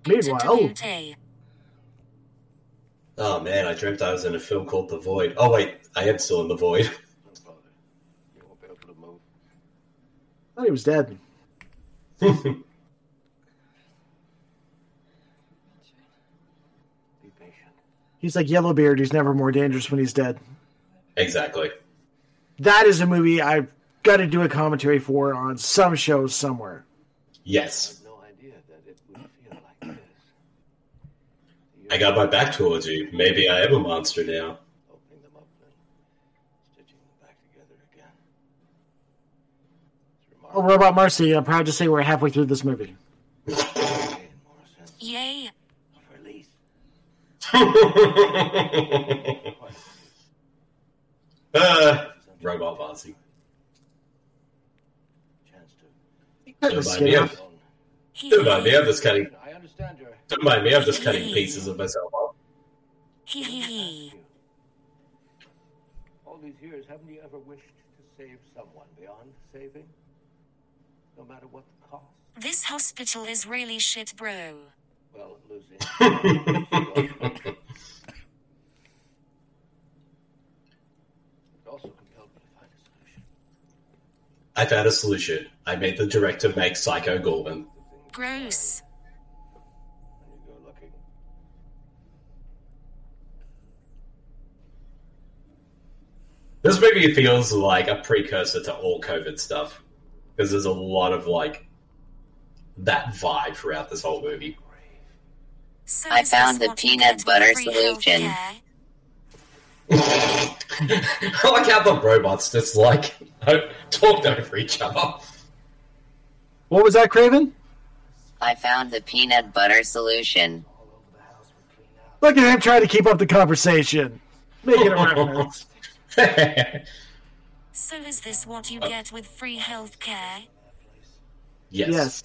Meanwhile, Booty. Oh man, I dreamt I was in a film called The Void. Oh wait, I am still in The Void. You won't be able to move. I thought he was dead. [laughs] Be patient. He's like Yellowbeard. He's never more dangerous when he's dead. exactly. That is a movie I've got to do a commentary for on some show somewhere. Yes. No idea that it would feel like this. I got my back towards you. Maybe I am a monster now. Opening them up and stitching them back together again. Oh, Robot Marcy, I'm proud to say we're halfway through this movie. [laughs] Yay. Release. [laughs] uh, robot bossy. Don't mind me. I'm, don't mind me. I'm just cutting. I understand your Don't mind me. I'm just cutting pieces of myself off. Hee hee hee. all these years, haven't you ever wished to save someone beyond saving? No matter what the cost. This hospital is really shit, bro. Well, Lucy. [laughs] It also compelled me to find a solution. I found a solution. I made the director make Psycho Goreman. Gross. When you go looking, This movie feels like a precursor to all COVID stuff because there's a lot of like that vibe throughout this whole movie. So I found the peanut butter solution. [laughs] I like how the robots just like talked over each other. What was that, Craven? I found the peanut butter solution. Look at him trying to keep up the conversation, making a reference. [laughs] So is this what you get with free health care? Yes.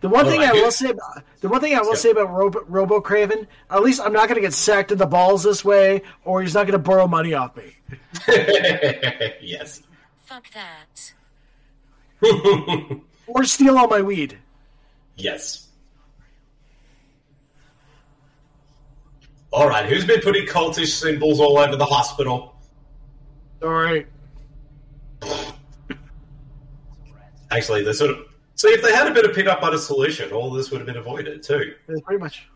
The one All thing I will here- say, the one thing I will say about Robo, Robo Craven, at least I'm not going to get sacked in the balls this way, or he's not going to borrow money off me. [laughs] yes. Fuck that. [laughs] or steal all my weed. Yes. All right, who's been putting cultish symbols all over the hospital? All right. Actually, they sort of see if they had a bit of peanut butter solution, all this would have been avoided too. That's pretty much.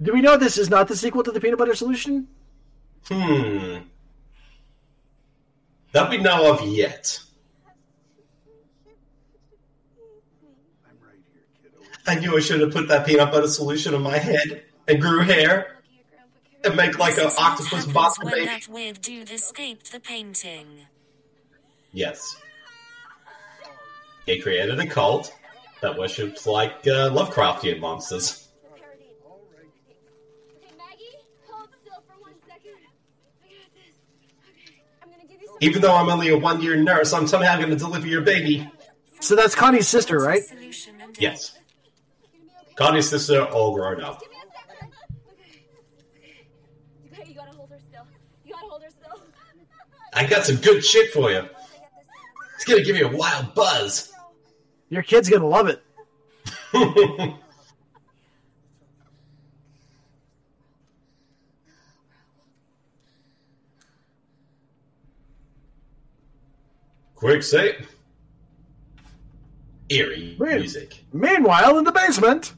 Do we know this is not the sequel to the peanut butter solution? Hmm. That we know of yet. I knew I should have put that peanut butter solution on my head and grew hair and make like an This is what octopus happens butt when baby. that weird dude escaped the painting. Yes. He created a cult that worships like uh, Lovecraftian monsters. Even though I'm only a one year nurse, I'm somehow going to deliver your baby. So that's Connie's sister, right? Yes. Connie's sister, all grown up. Okay, you gotta hold her still. You gotta hold her still. I got some good shit for you. It's going to give you a wild buzz. Your kid's going to love it. Quick save. Eerie music. Meanwhile, in the basement.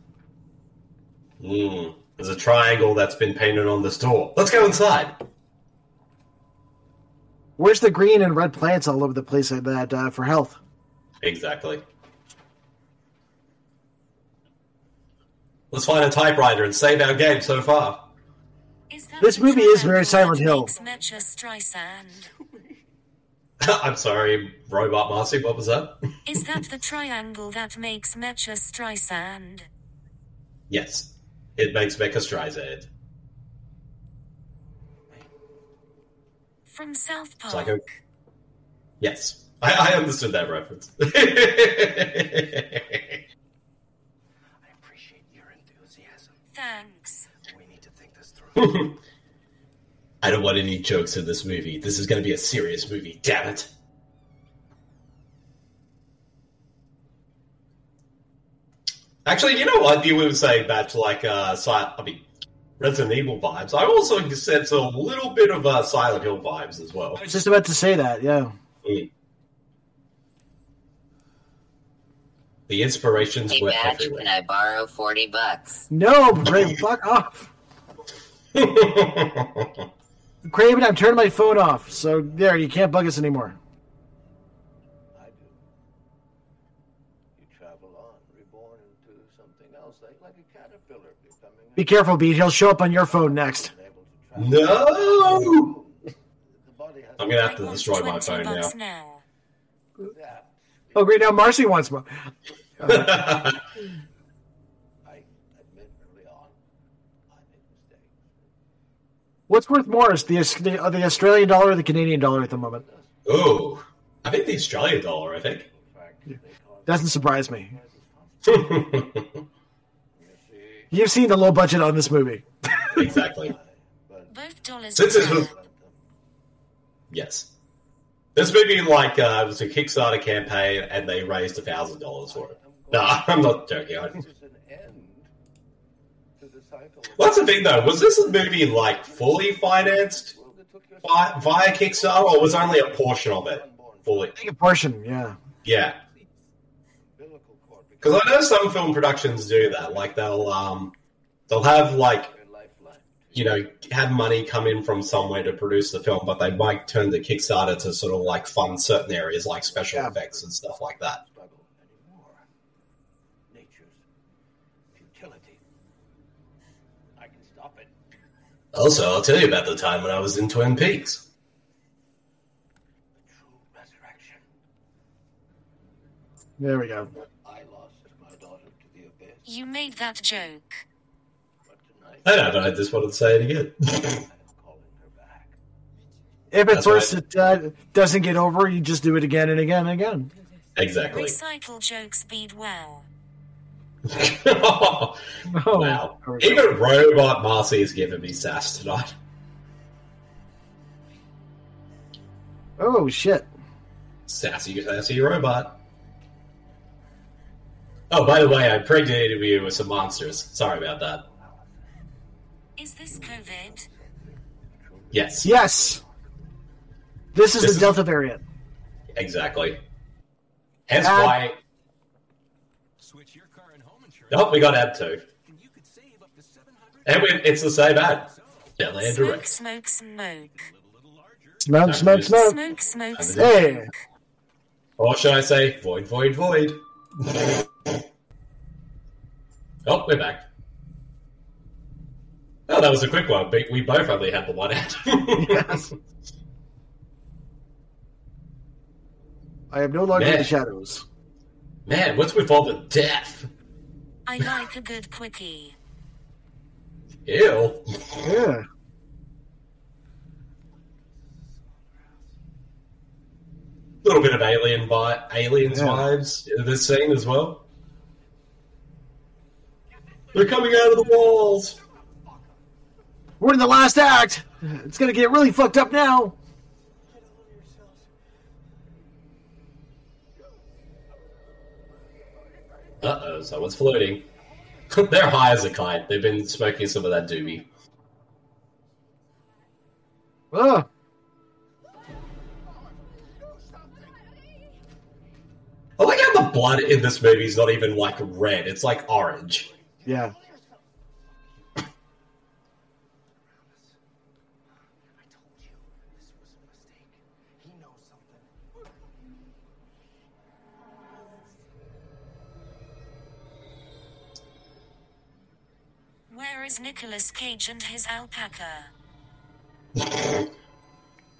Mm, there's a triangle that's been painted on this door. Let's go inside. Where's the green and red plants all over the place like that uh, for health? Exactly. Let's find a typewriter and save our game so far. This movie is very Silent Hill. [laughs] I'm sorry, Robot Marcy, what was that? [laughs] Is that the triangle that makes Mecha Streisand? yes. It makes Mecha Streisand. From South Park. Psycho. Yes. I, I understood that reference. [laughs] Thanks. [laughs] I don't want any jokes in this movie. This is going to be a serious movie. Damn it. Actually, you know what? You were saying back to like uh, si- I mean, Resident Evil vibes. I also sense a little bit of uh, Silent Hill vibes as well. I was just about to say that, yeah. Mm. The inspirations Hey, were Batch, everywhere. can I borrow 40 bucks? No, Craven, fuck off. [laughs] Craven, I'm turning my phone off, so there, you can't bug us anymore. travel on, reborn into something else, like, like a caterpillar becoming Be careful, Bede. He'll show up on your phone next. No! I'm gonna have to destroy my phone now. Now. Oh, great. Now Marcy wants more. [laughs] What's worth more is the, the, uh, Australian dollar or the Canadian dollar at the moment? Oh, I think the Australian dollar. I think. Doesn't surprise me. [laughs] You've seen the low budget on this movie. exactly. Both dollars Since this was, yes, this movie like uh, was a Kickstarter campaign, and they raised a thousand dollars for it. [laughs] No, I'm not joking. I, well, that's the thing, though. Was this a movie like fully financed by, via Kickstarter, or was only a portion of it fully? Take a portion, yeah. Yeah. Because I know some film productions do that. Like they'll um, they'll have like you know have money come in from somewhere to produce the film, but they might turn to Kickstarter to sort of like fund certain areas like special effects and stuff like that. futility. I can stop it. Also, I'll tell you about the time when I was in Twin Peaks. There we go. I lost my daughter to the abyss. You made that joke. I know, but I just wanted to say it again. If at That's first right. it uh, doesn't get over, you just do it again and again and again. exactly. Recycle jokes beat well. Oh, wow. Even Robot Marcy is giving me sass tonight. Oh shit! Sassy, sassy robot. Oh, by the way, I impregnated you with some monsters. Sorry about that. Is this COVID? Yes, Yes, this is This the is- Delta variant. exactly. Hence Add- why. Oh, we got ad two. And we, it's the same ad. Delay Smoke, direct. smoke, smoke. Smoke, smoke, smoke. Smoke, smoke, Time to do smoke. Hey, Or should I say, void, void, void? oh, we're back. Oh, that was a quick one. We we both only had the one ad. yes. [laughs] I am no longer in the shadows. Man, what's with all the death? I like a good quickie. Ew. Yeah. A little bit of alien vi- aliens Yeah. vibes in this scene as well. They're coming out of the walls. We're in the last act. It's gonna get really fucked up now. Uh oh, someone's floating. [laughs] They're high as a kite. They've been smoking some of that doobie. Oh, I like how the blood in this movie is not even like red; it's like orange. yeah. Is Nicolas Cage and his alpaca?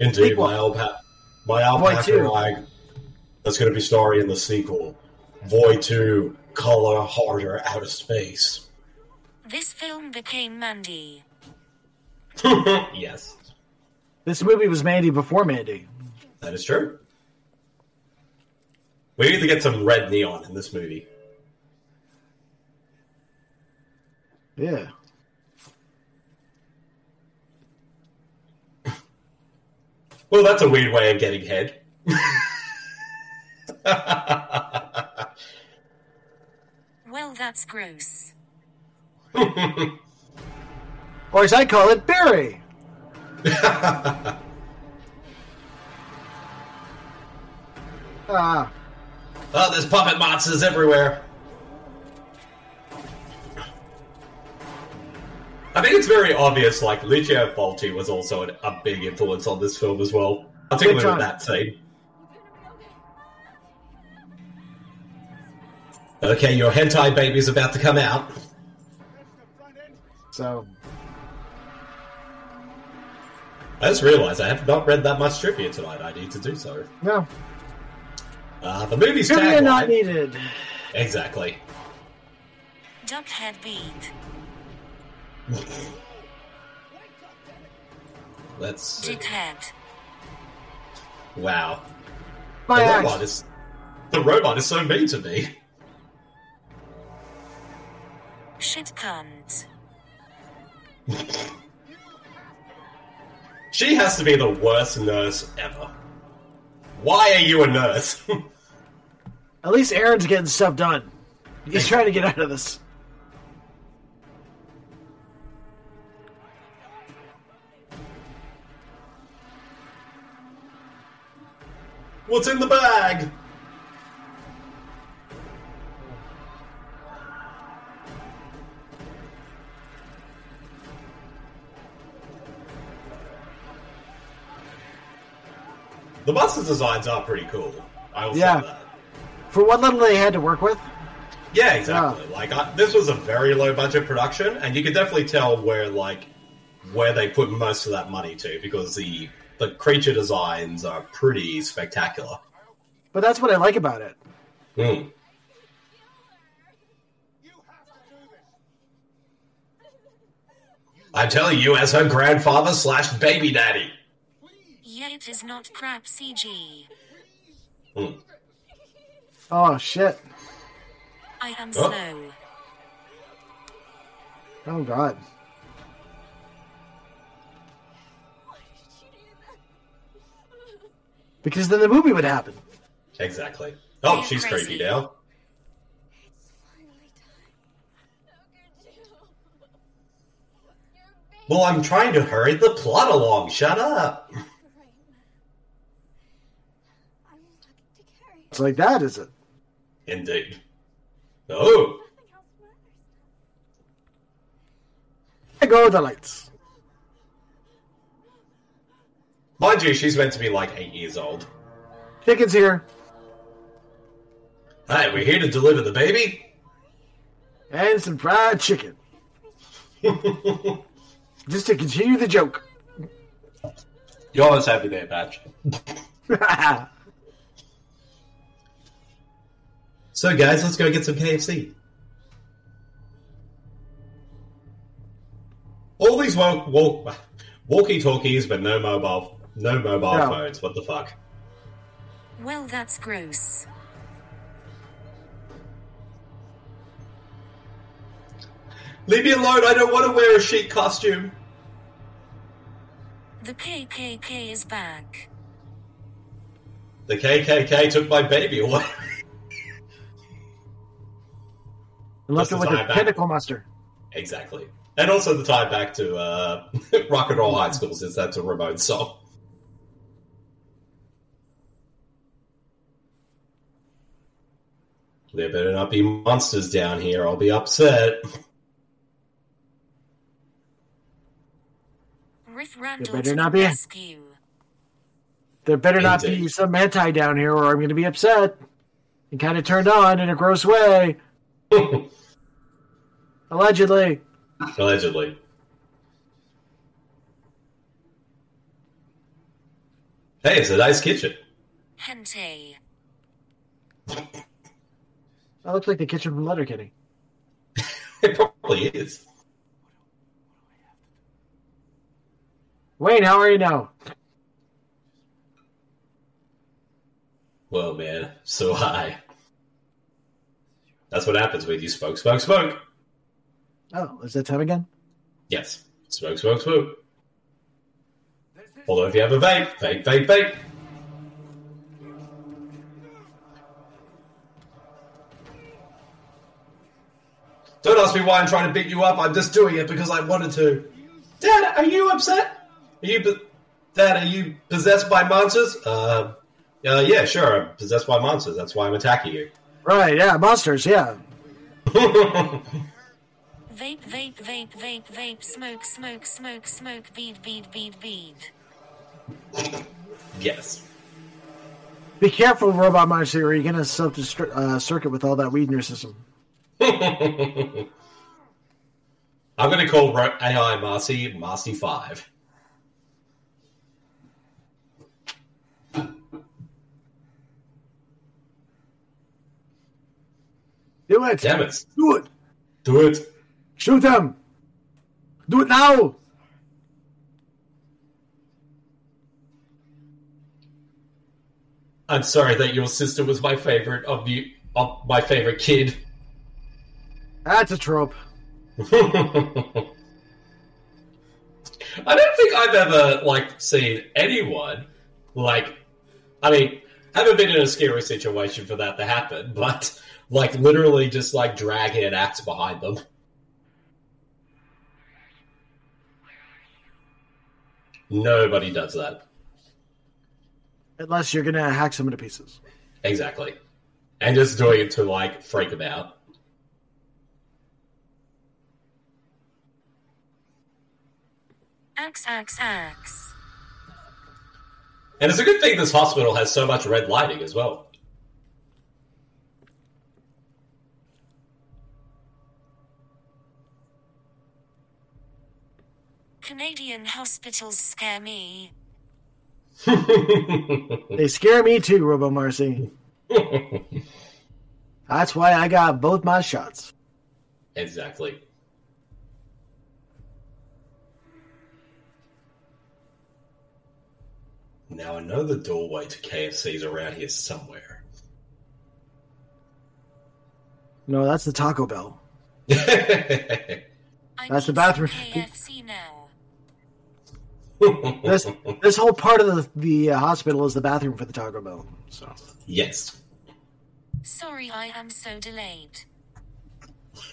Indeed, my alpaca, my alpaca, two. like that's going to be story in the sequel. Void Two, Color Harder, Outer Space. This film became Mandy. [laughs] yes, This movie was Mandy before Mandy. that is true. We need to get some red neon in this movie. Yeah. Well, that's a weird way of getting head. Well, that's gross. [laughs] Or as I call it, Barry. [laughs] Ah, Oh, there's puppet monsters everywhere. I think it's very obvious, like, Lucio Fulci was also an, a big influence on this film as well. Particularly Big with time. that scene. Okay, your hentai baby's about to come out. so I just realized I have not read that much trivia tonight. I need to do so. no. Uh, the movie's Trivia not tagline... needed. Exactly. Duckhead beat. [laughs] Let's see. Dickhead. Wow. My the axe. robot is... The robot is so mean to me. Shit cunt. [laughs] She has to be the worst nurse ever. Why are you a nurse? [laughs] At least Aaron's getting stuff done. He's trying to get out of this. What's in the bag? The monster designs are pretty cool. I will Yeah. say that. For what little they had to work with. Yeah, exactly. Like I, this was a very low budget production, and you could definitely tell where like where they put most of that money to because the the creature designs are pretty spectacular. But that's what I like about it. Hmm. I'm telling you, as her grandfather slash baby daddy. Yeah, it is not crap CG. Hmm. Oh shit! I am Oh. slow. Oh god! Because then the movie would happen. Exactly. Oh, You're she's crazy. creepy now. Well, I'm trying to hurry the plot along. Shut up. It's like that, is it? Indeed. Oh, There go the lights. Mind you, she's meant to be like eight years old. Chicken's here, Hey, we're here to deliver the baby. and some fried chicken. [laughs] Just to continue the joke. You're always happy there, Batch. [laughs] So, guys, let's go get some KFC. All these walk, walk, walkie-talkies, but no mobile, no mobile No. phones. What the fuck? Well, that's gross. Leave me alone. I don't want to wear a chic costume. The KKK is back. The KKK took my baby away. And left it This with a pinnacle Man. tentacle monster. exactly. And also the tie back to uh, [laughs] Rock and Roll High School, since that's a Ramon song. There better not be monsters down here. I'll be upset. Riff Randall better not be. rescue. There better not be some anti down here, or I'm going to be upset and kind of turned on in a gross way. [laughs] Allegedly. Allegedly. Hey, it's a nice kitchen. Hentai. [laughs] That looks like the kitchen from Letterkenny. [laughs] It probably is. Wayne, how are you now? Well, man, so [laughs] high. That's what happens when you smoke, smoke, smoke. Oh, is that time again? Yes, smoke, smoke, smoke. Although if you have a vape, vape, vape, vape. Don't ask me why I'm trying to beat you up. I'm just doing it because I wanted to. Dad, are you upset? Are you, po- Dad? Are you possessed by monsters? Uh, uh, yeah, sure. I'm possessed by monsters. That's why I'm attacking you. Right, yeah, monsters, yeah. [laughs] Vape, vape, vape, vape, vape, smoke, smoke, smoke, smoke, bead, bead, bead, bead. yes. Be careful, Robot Monster, or you're going to self destruct uh, circuit with all that weed in your system. I'm going to call AI Marcy Marcy 5. Do it! Damn it. Do it! Do it. Shoot them! Do it now! I'm sorry that your sister was my favorite of you, of my favorite kid. That's a trope. [laughs] I don't think I've ever like seen anyone like. I mean, haven't been in a scary situation for that to happen, [laughs] but like literally just like dragging an axe behind them. Nobody does that. Unless you're going to hack someone to pieces. Exactly. And just doing it to like freak them out. Axe, axe, axe. And it's a good thing this hospital has so much red lighting as well. Canadian hospitals scare me. [laughs] They scare me too, Robo Marcy. [laughs] That's why I got both my shots. Exactly. Now I know the doorway to KFC's around here somewhere. No, that's the Taco Bell. [laughs] That's the bathroom. KFC now. [laughs] This this whole part of the the uh, hospital is the bathroom for the Taco Bell. So Yes. Sorry I am so delayed. [laughs]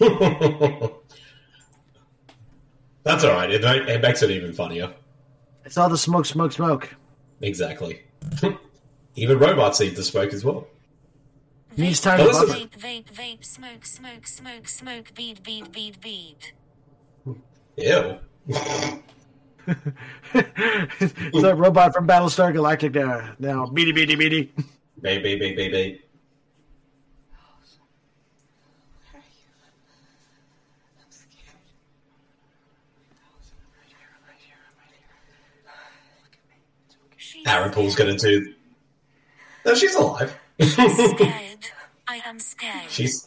That's all right. It, it makes it even funnier. it's all the smoke, smoke, smoke. Exactly. even robots need to smoke as well. Needs time Oh, to Vape, vape, vape, smoke, smoke, smoke, smoke, bead, bead, bead, bead. Ew. [laughs] it's that robot from Battlestar Galactica now. Beady, beady, beady. Beep, beep, beep, beep, beep. Aaron Poole's going to. Do. No, she's alive. She's [laughs] scared. I am scared. she's.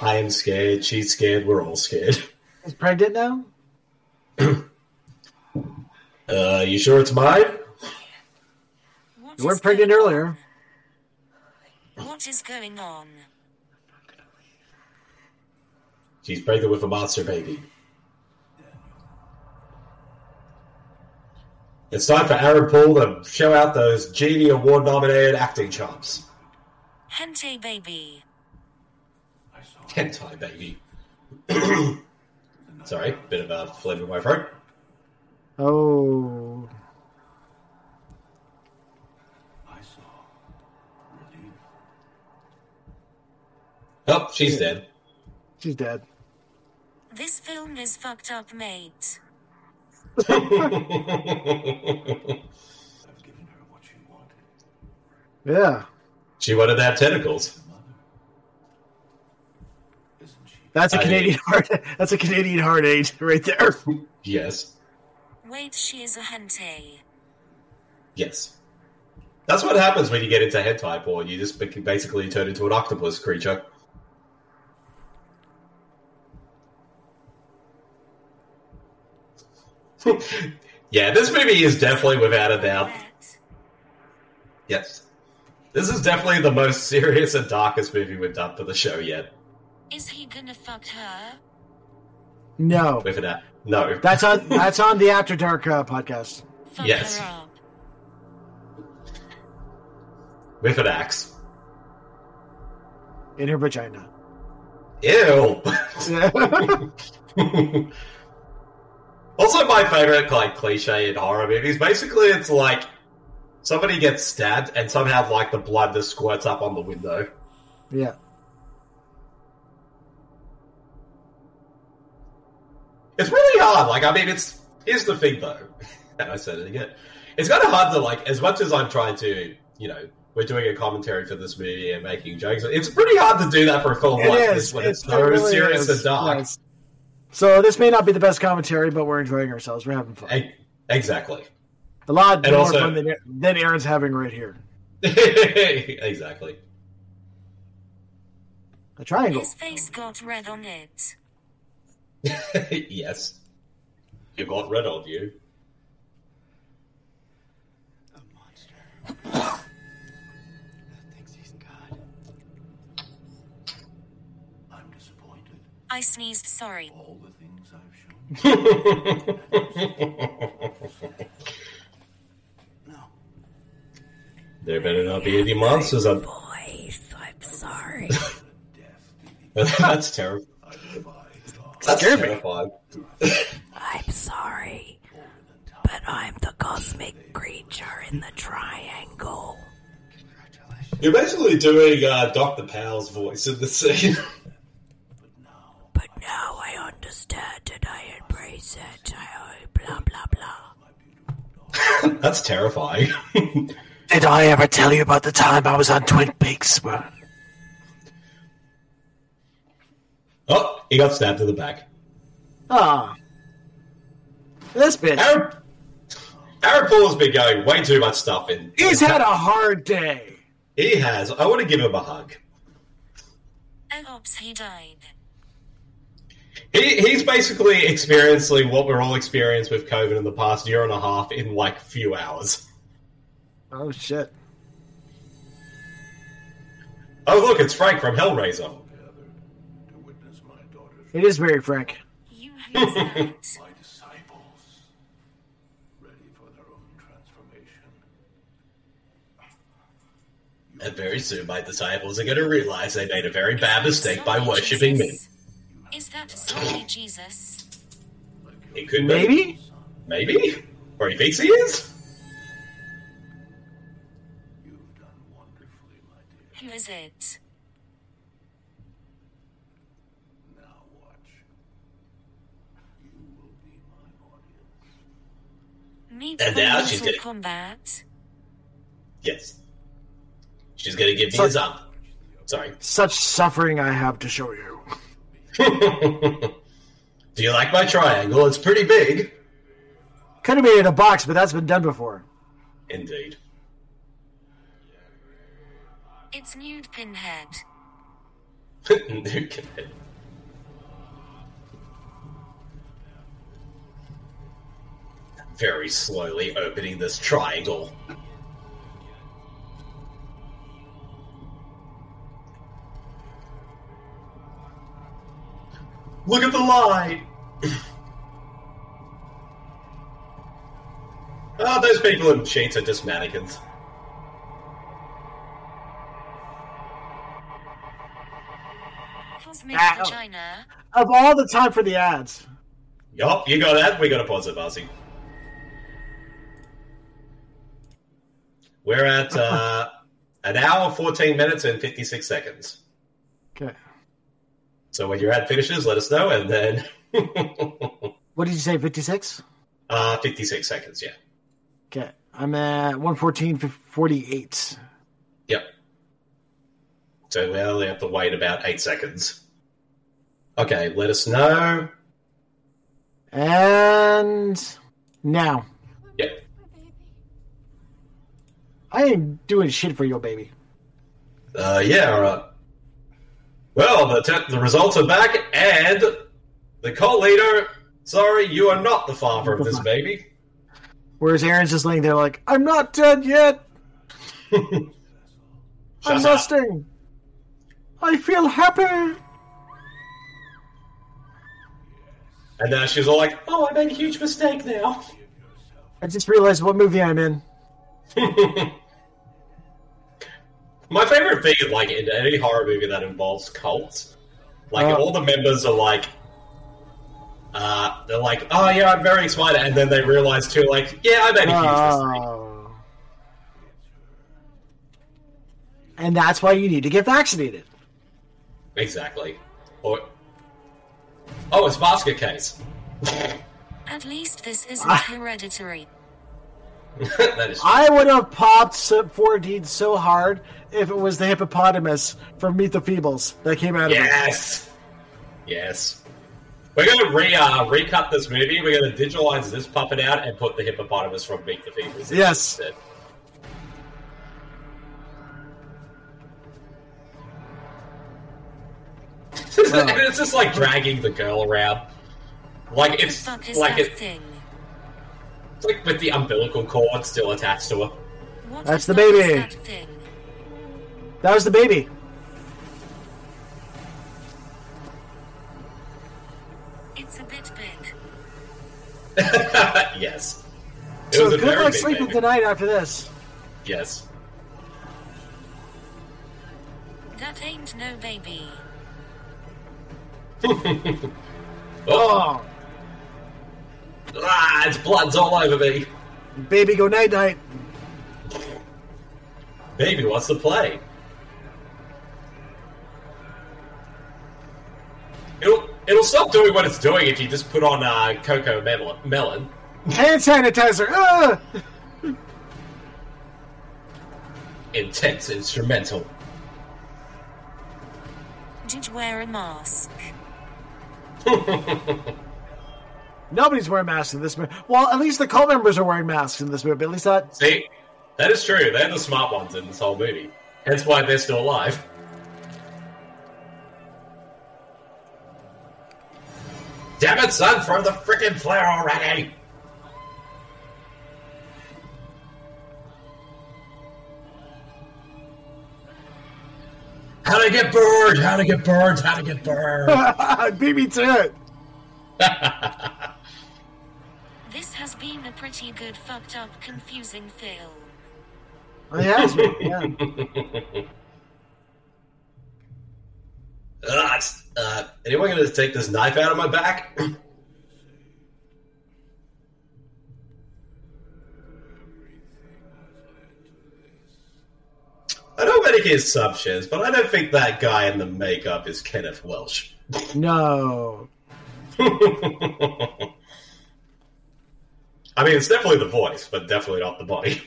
I am scared. She's scared. We're all scared. Is pregnant now? [clears throat] Uh, you sure it's mine? What You weren't pregnant going earlier. What is going on? She's pregnant with a monster baby. It's time for Aaron Poole to show out those Genie Award nominated acting chops. Hentai baby. Hentai baby. [coughs] Sorry, bit of a phlegm in my throat. Oh, Oh, she's dead. she's dead. This film is fucked up, mate. [laughs] Yeah, She wanted to have tentacles. that's a I- Canadian heart. That's a Canadian heart aid right there. Yes. Wait, she is a hentai. Yes. That's what happens when you get into hentai porn. You just basically turn into an octopus creature. Yeah, this movie is definitely without a doubt. Yes. This is definitely the most serious and darkest movie we've done for the show yet. Is he gonna fuck her? No, With an a- no. that's on that's on the After Dark uh, podcast. Fuck Yes. her up. with an axe. in her vagina. Ew. [laughs] [laughs] also, my favorite like cliche in horror movies. Basically, it's like somebody gets stabbed and somehow like the blood just squirts up on the window. yeah, It's really hard. Like, I mean, it's here's the thing though, [laughs] and I said it again. It's kind of hard to like, as much as I'm trying to, you know, we're doing a commentary for this movie and making jokes. It's pretty hard to do that for a film it like is. this when It- it's it so really serious is. and dark. Yes. So this may not be the best commentary, but we're enjoying ourselves. We're having fun. E- Exactly. A lot And more also- fun than, than Aaron's having right here. [laughs] exactly. A triangle. His face got red on it. [laughs] yes. You got red on you. I sneezed, sorry. [laughs] No. There better not be any monsters up. Voice, I'm sorry. [laughs] That's terrible. That's Scared me. terrifying. I'm sorry. But I'm the cosmic creature in the triangle. You're basically doing uh, Dr. Powell's voice in the scene. [laughs] But now I understand and I embrace it. I, blah, blah, blah. [laughs] That's terrifying. [laughs] Did I ever tell you about the time I was on Twin Peaks? Well, oh, he got stabbed in the back. Ah, This bitch. Aaron, Aaron Poole has been going way too much stuff in. He's had a hard day. He has. I want to give him a hug. Oh, oops, he died. He, he's basically experiencing what we're all experiencing with COVID in the past year and a half in like few hours. Oh shit. Oh look, it's Frank from Hellraiser. It is very frank. You? [laughs] My disciples, ready for their own transformation. And very soon my disciples are going to realize they made a very bad mistake by worshipping me. Is that zombie Jesus? It could be. Maybe? Maybe? Or he thinks he is? Who is it? Meet And for now she's Mortal getting- combat. Yes. She's going to give me So- his arm. Sorry. Such suffering I have to show you. [laughs] Do you like my triangle? It's pretty big. Could have made it in a box, but that's been done before. Indeed. It's nude pinhead. Nuke [laughs] it. Very slowly opening this triangle. Look at the light! oh, those people in sheets are just mannequins. Cosmic Ah, oh. vagina. Of all the time for the ads. Yup, you got that. We got to pause it, Marcy. We're at [laughs] uh, an hour, 14 minutes, and 56 seconds. Okay. So when your ad finishes, let us know, and then [laughs] What did you say, 56? uh, 56 seconds, yeah. Okay. I'm at 114.48. Yep. So we only have to wait about eight seconds. Okay, let us know. And now. Yep. I ain't doing shit for your baby. Uh, yeah, all right. Well, the, te- the results are back, and the cult leader, sorry, you are not the father of this baby. Whereas Aaron's just laying there like, I'm not dead yet. [laughs] I'm up. resting. I feel happy. And now she's all like, oh, I made a huge mistake now. I just realized what movie I'm in. [laughs] My favorite thing is like in any horror movie that involves cults, like Uh. all the members are like, uh, they're like, oh yeah, I'm very excited, and then they realize too, like, yeah, I made a huge mistake. Oh. And that's why you need to get vaccinated. Exactly. Or, oh, it's basket case. At least this isn't Ah. hereditary. [laughs] that is. I would have popped 4D so hard if it was the hippopotamus from Meet the Feebles that came out of it. Yes. Yes. We're going to re uh, recut this movie. We're going to digitalize this puppet out and put the hippopotamus from Meet the Feebles. in Yes. instead. [laughs] and it's just like dragging the girl around. Like it's Fuck is like that it, thing? It's like with the umbilical cord still attached to her. What That's the the fuck is baby. that? That was the baby. It's a bit big. [laughs] yes. It So was a good very luck big sleeping baby. tonight after this. Yes. That ain't no baby. [laughs] oh. oh. Ah, its blood's all over me. Baby, go night night. Baby what's the play. It'll it'll stop doing what it's doing if you just put on uh, Cocomelon. melon. Hand sanitizer. Ah! Intense instrumental. Did you wear a mask? [laughs] Nobody's wearing masks in this movie. Well, at least the cult members are wearing masks in this movie. At least that. See, that is true. They're the smart ones in this whole movie. Hence why they're still alive. Damn it, son! Throw the freaking flare already! How to get burned? How to get burned? How to get burned? [laughs] Beat me to it. [laughs] This has been a pretty good, fucked up, confusing film. Oh, yes, yeah. [laughs] Uh, uh, anyone gonna take this knife out of my back? [laughs] I don't make any assumptions, but I don't think that guy in the makeup is Kenneth Welsh. No. [laughs] I mean, it's definitely the voice, but definitely not the body.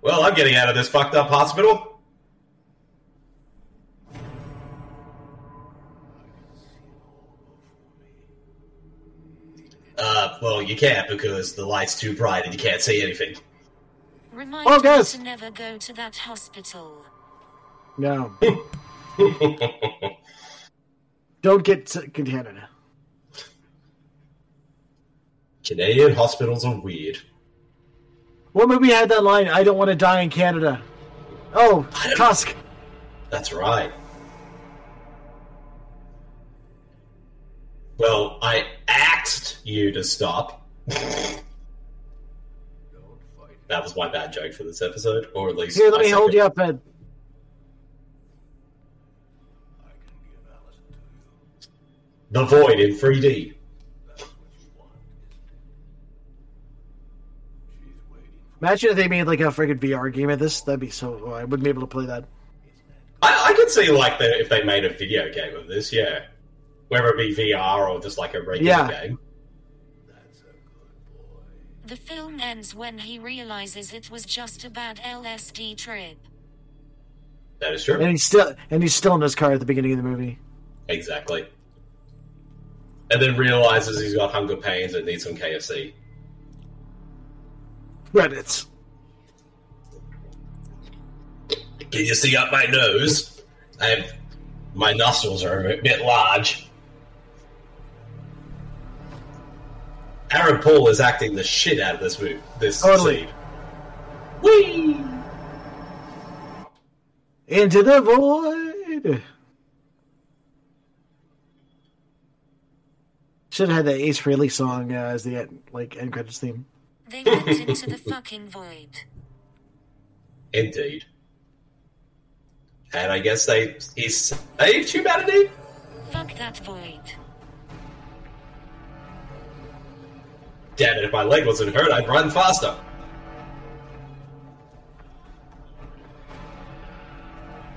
Well, I'm getting out of this fucked up hospital. Uh, well, you can't because the light's too bright and you can't see anything. Remind Oh, me guys. to never go to that hospital. No. [laughs] Don't get to Canada. Canadian hospitals are weird. What movie had that line? I don't want to die in Canada. Oh, Tusk. That's right. Well, I asked you to stop. [laughs] that was my bad joke for this episode, or at least Here, let I me hold second- you up, Ed. The Void in 3D. Imagine if they made like a freaking VR game of this. That'd be so. oh, I wouldn't be able to play that. I, I could see like the, if they made a video game of this, yeah, whether it be VR or just like a regular Yeah. game. The film ends when he realizes it was just a bad LSD trip. That is true. And he's still and he's still in his car at the beginning of the movie. Exactly. And then realizes he's got hunger pains and needs some KFC. Credits. Can you see up my nose? I have my nostrils are a bit large. Aaron Poole is acting the shit out of this move. This Totally. scene. Whee! Into the void. Should have had that Ace Frehley song uh, as the end, like end credits theme. They went into the fucking void. Indeed. And I guess they he saved humanity. Fuck that void. Damn it! If my leg wasn't hurt, I'd run faster.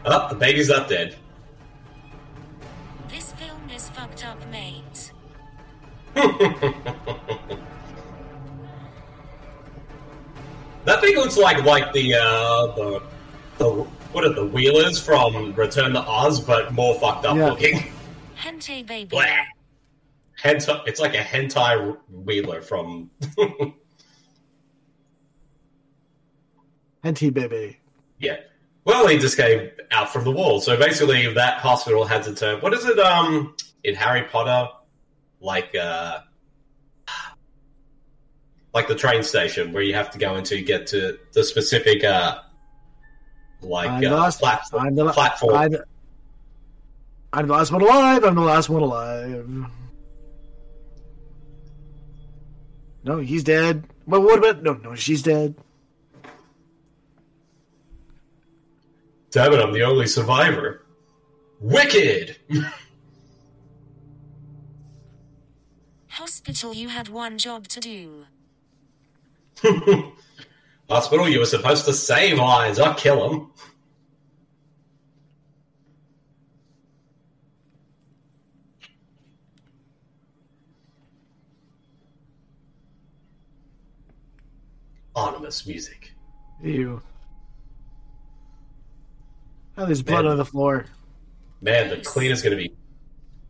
Oh, the baby's up dead. This film is fucked up, mate. [laughs] That thing looks like like the uh the the what are the wheelers from Return to Oz, but more fucked up Yeah. looking. Hentai baby. Blah. Hentai, it's like a hentai wheeler from. [laughs] NT baby. yeah. Well, he just came out from the wall. So basically, that hospital has to turn. What is it? Um, in Harry Potter, like uh, like the train station where you have to go into to get to the specific uh, like I'm uh, last. platform. I'm the, platform. I'm, I'm the last one alive. I'm the last one alive. No, he's dead. But what about no? No, she's dead. Damn it! I'm the only survivor. Wicked. Hospital, you had one job to do. [laughs] Hospital, you were supposed to save lives, not kill them. Ominous music. Ew. Oh, there's blood Man. on the floor. Man, the cleaner's going to be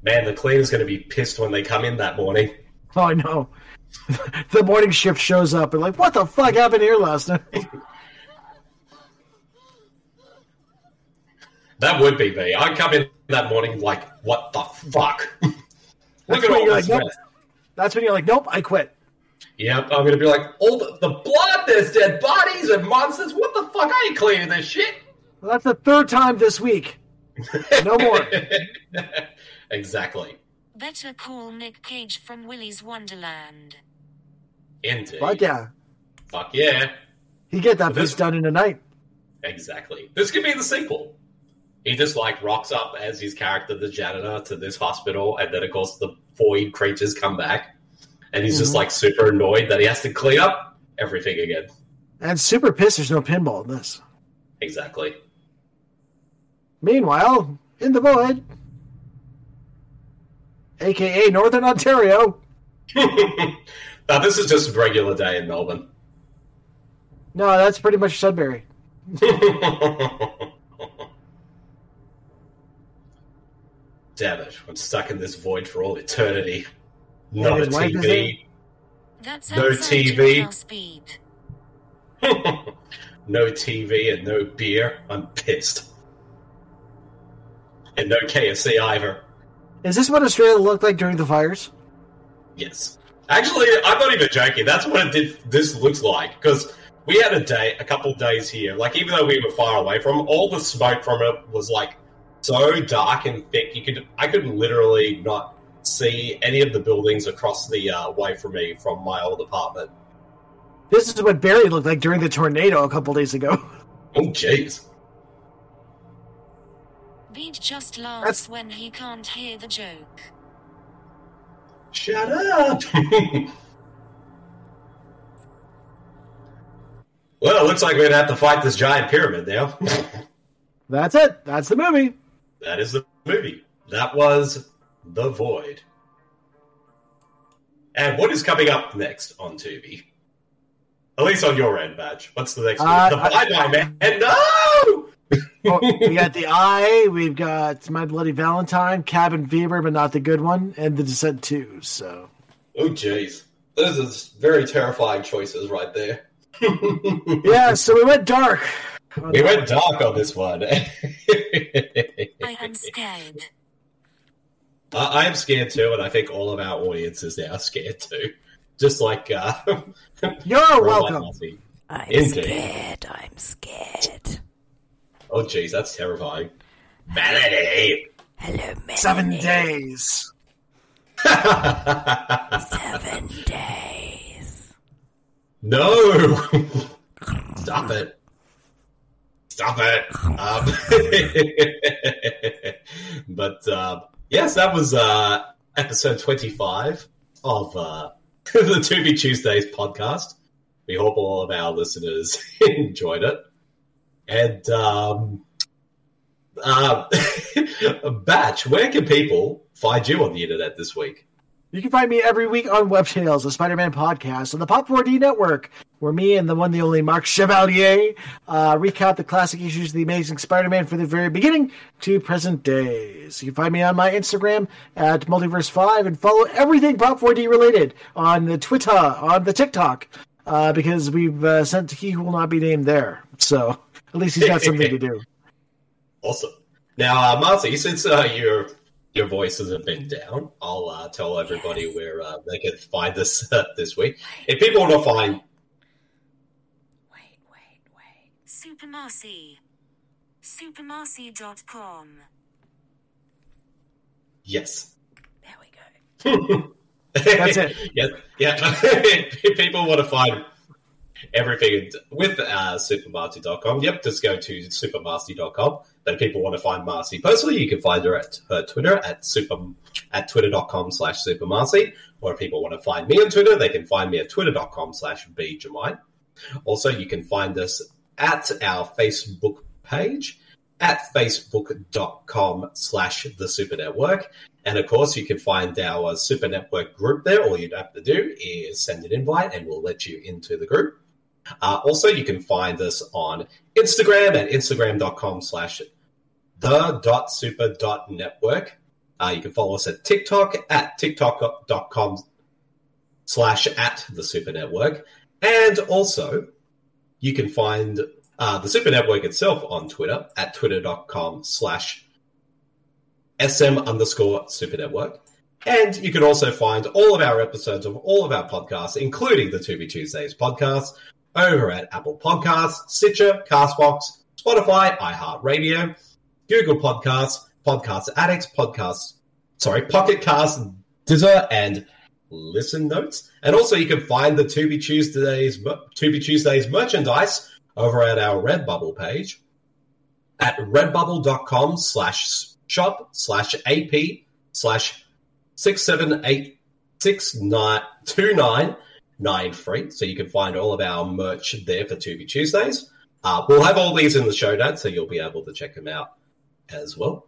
Man, the cleaner's going to be pissed when they come in that morning. [laughs] Oh, I know. [laughs] the morning shift shows up and like, what the fuck happened here last night? [laughs] That would be me. I'd come in that morning like, what the fuck? [laughs] Look That's at when all you're this like, nope. That's when you're like, nope, I quit. Yep, I'm going to be like, all the, the blood, there's dead bodies and monsters. What the fuck? I ain't cleaning this shit. Well, that's the third time this week. No more. exactly. Better call Nick Cage from Willy's Wonderland. Indeed. Fuck yeah. Fuck yeah. He get that But this- piece done in a night. Exactly. This could be the sequel. He just like rocks up as his character, the janitor, to this hospital, and then of course the void creatures come back, and he's just Mhm. like super annoyed that he has to clean up everything again. And super pissed there's no pinball in this. Exactly. Meanwhile, in the void, aka Northern Ontario. [laughs] now this is just a regular day in Melbourne. No, that's pretty much Sudbury. [laughs] Damn it! I'm stuck in this void for all eternity. And Not a his wife is TV. That's No TV. Speed. [laughs] no TV and no beer. I'm pissed. And no KFC either. Is this what Australia looked like during the fires? Yes. Actually, I'm not even joking. That's what it did, this looks like. Because we had a day, a couple days here. Like, even though we were far away from all the smoke from it was like so dark and thick. You could, I could literally not see any of the buildings across the uh, way from me from my old apartment. This is what Barrie looked like during the tornado a couple days ago. [laughs] Oh, jeez. Bede just laughs when he can't hear the joke. Shut up. [laughs] well, it looks like we're going to have to fight this giant pyramid now. [laughs] That's it. That's the movie. That is the movie. That was The Void. And what is coming up next on Tubi? At least on your end, Badge. What's the next Uh, one? The I- Bye Bye Man. And no! Oh, [laughs] we got the Eye. We've got My Bloody Valentine, Cabin Fever, but not the good one, and The Descent Two. So Oh, jeez. Those are very terrifying choices right there. [laughs] yeah, so we went dark. We went dark on this one. I am scared. I, I am scared too, and I think all of our audience is now scared too. Just like uh, [laughs] You're welcome. I'm Indeed. scared. I'm scared. Oh, jeez, that's terrifying. Melody. Hello, Melanie. Seven days. Seven days. No! [laughs] Stop it. Stop it. Um, [laughs] but uh, yes, that was uh, episode 25 of uh, [laughs] the Tubi Tuesdays podcast. We hope all of our listeners enjoyed it. And um, uh, [laughs] Batch, where can people find you on the internet this week? You can find me every week on Web Tales, the Spider-Man podcast on the Pop 4D network, where me and the one, the only Mark Chevalier uh, recap the classic issues of the Amazing Spider-Man from the very beginning to present days. You can find me on my Instagram at Multiverse5 and follow everything Pop 4D related on the Twitter, on the TikTok, uh, because we've uh, sent He Who Will Not Be Named there. So at least he's got something to do. [laughs] Awesome. Now, uh, Marcy, since uh, your your voice hasn't been down, I'll uh, tell everybody where uh, they can find us [laughs] uh, this week. If people want to find, wait, wait, wait, Super Marcy. Supermarcy.com. yes, There we go. [laughs] That's it. yeah, yeah. people want to find everything with uh, supermarcy.com, yep, just go to supermarcy.com. But if people want to find Marcy personally, you can find her at her Twitter at super at twitter.com slash supermarcy. Or if people want to find me on Twitter, they can find me at twitter.com slash bjamine. Also, you can find us at our Facebook page at facebook.com slash the super network. And of course, you can find our super network group there. All you'd have to do is send an invite and we'll let you into the group. Uh, also, you can find us on Instagram at instagram.com slash the dot super dot network. Uh, you can follow us at TikTok at tiktok.com slash at the Super Network. And also, you can find uh, the Super Network itself on Twitter at twitter.com slash sm underscore Super Network. And you can also find all of our episodes of all of our podcasts, including the Tubi Tuesdays podcast, over at Apple Podcasts, Stitcher, Castbox, Spotify, iHeartRadio, Google Podcasts, Podcast Addicts, Podcasts, sorry, Pocket Cast, Deezer, and Listen Notes. And also you can find the Tubi Tuesdays, Tubi Tuesdays merchandise over at our Redbubble page at redbubble.com slash shop slash AP slash six seven eight six nine two nine nine free. So you can find all of our merch there for Tubi Tuesdays. Uh, we'll have all these in the show notes, so you'll be able to check them out as well.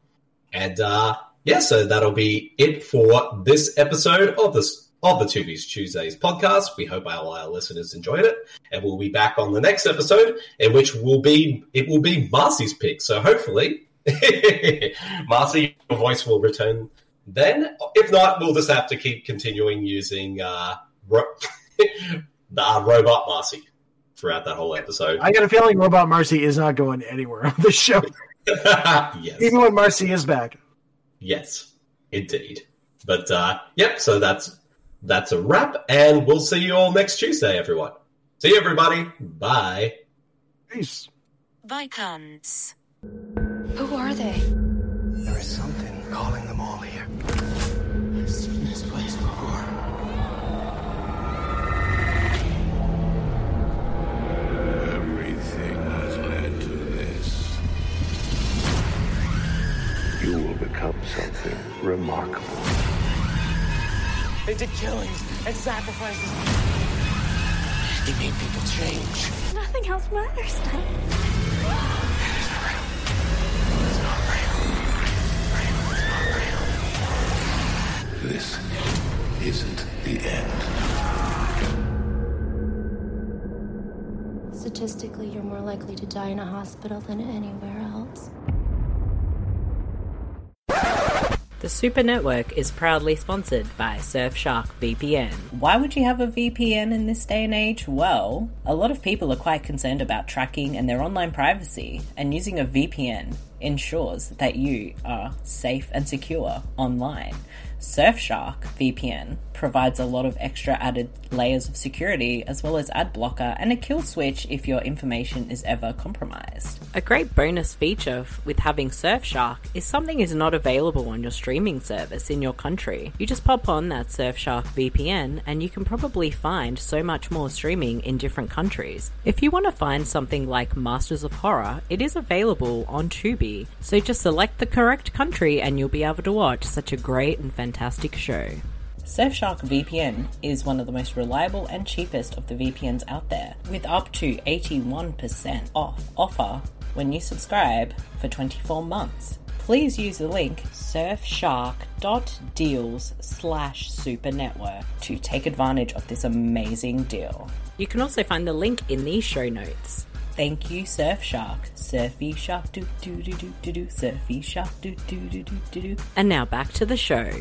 And uh, yeah, so that'll be it for this episode of this of the Be Tuesdays podcast. We hope all our listeners enjoyed it, and we'll be back on the next episode, in which will be it will be Marcy's pick. So hopefully, [laughs] Marcy, your voice will return then. If not, we'll just have to keep continuing using uh, ro- [laughs] [laughs] the uh, robot Marcy throughout that whole episode. I got a feeling Robot Marcy is not going anywhere on the show. [laughs] yes. Even when Marcy is back. Yes, indeed. But uh, yep, so that's that's a wrap, and we'll see you all next Tuesday, everyone. See you, everybody. Bye. Peace. Bye, cunts. Who are they? There is something calling them something remarkable. They did killings and sacrifices. They made people change. Nothing else matters now. This isn't the end. Statistically, you're more likely to die in a hospital than anywhere else. The Super Network is proudly sponsored by Surfshark VPN. Why would you have a VPN in this day and age? Well, a lot of people are quite concerned about tracking and their online privacy, and using a VPN ensures that you are safe and secure online. Surfshark VPN provides a lot of extra added layers of security as well as ad blocker and a kill switch if your information is ever compromised. A great bonus feature with having Surfshark is something is not available on your streaming service in your country. You just pop on that Surfshark VPN and you can probably find so much more streaming in different countries. If you want to find something like Masters of Horror, it is available on Tubi, so just select the correct country and you'll be able to watch such a great and fantastic show. Surfshark VPN is one of the most reliable and cheapest of the VPNs out there, with up to 81% off offer when you subscribe for 24 months. Please use the link surfshark.deals slash super to take advantage of this amazing deal. You can also find the link in these show notes. Thank you, Surfshark. Surfy shark do do do do do do. Surfy shark do do do do do do. And now back to the show.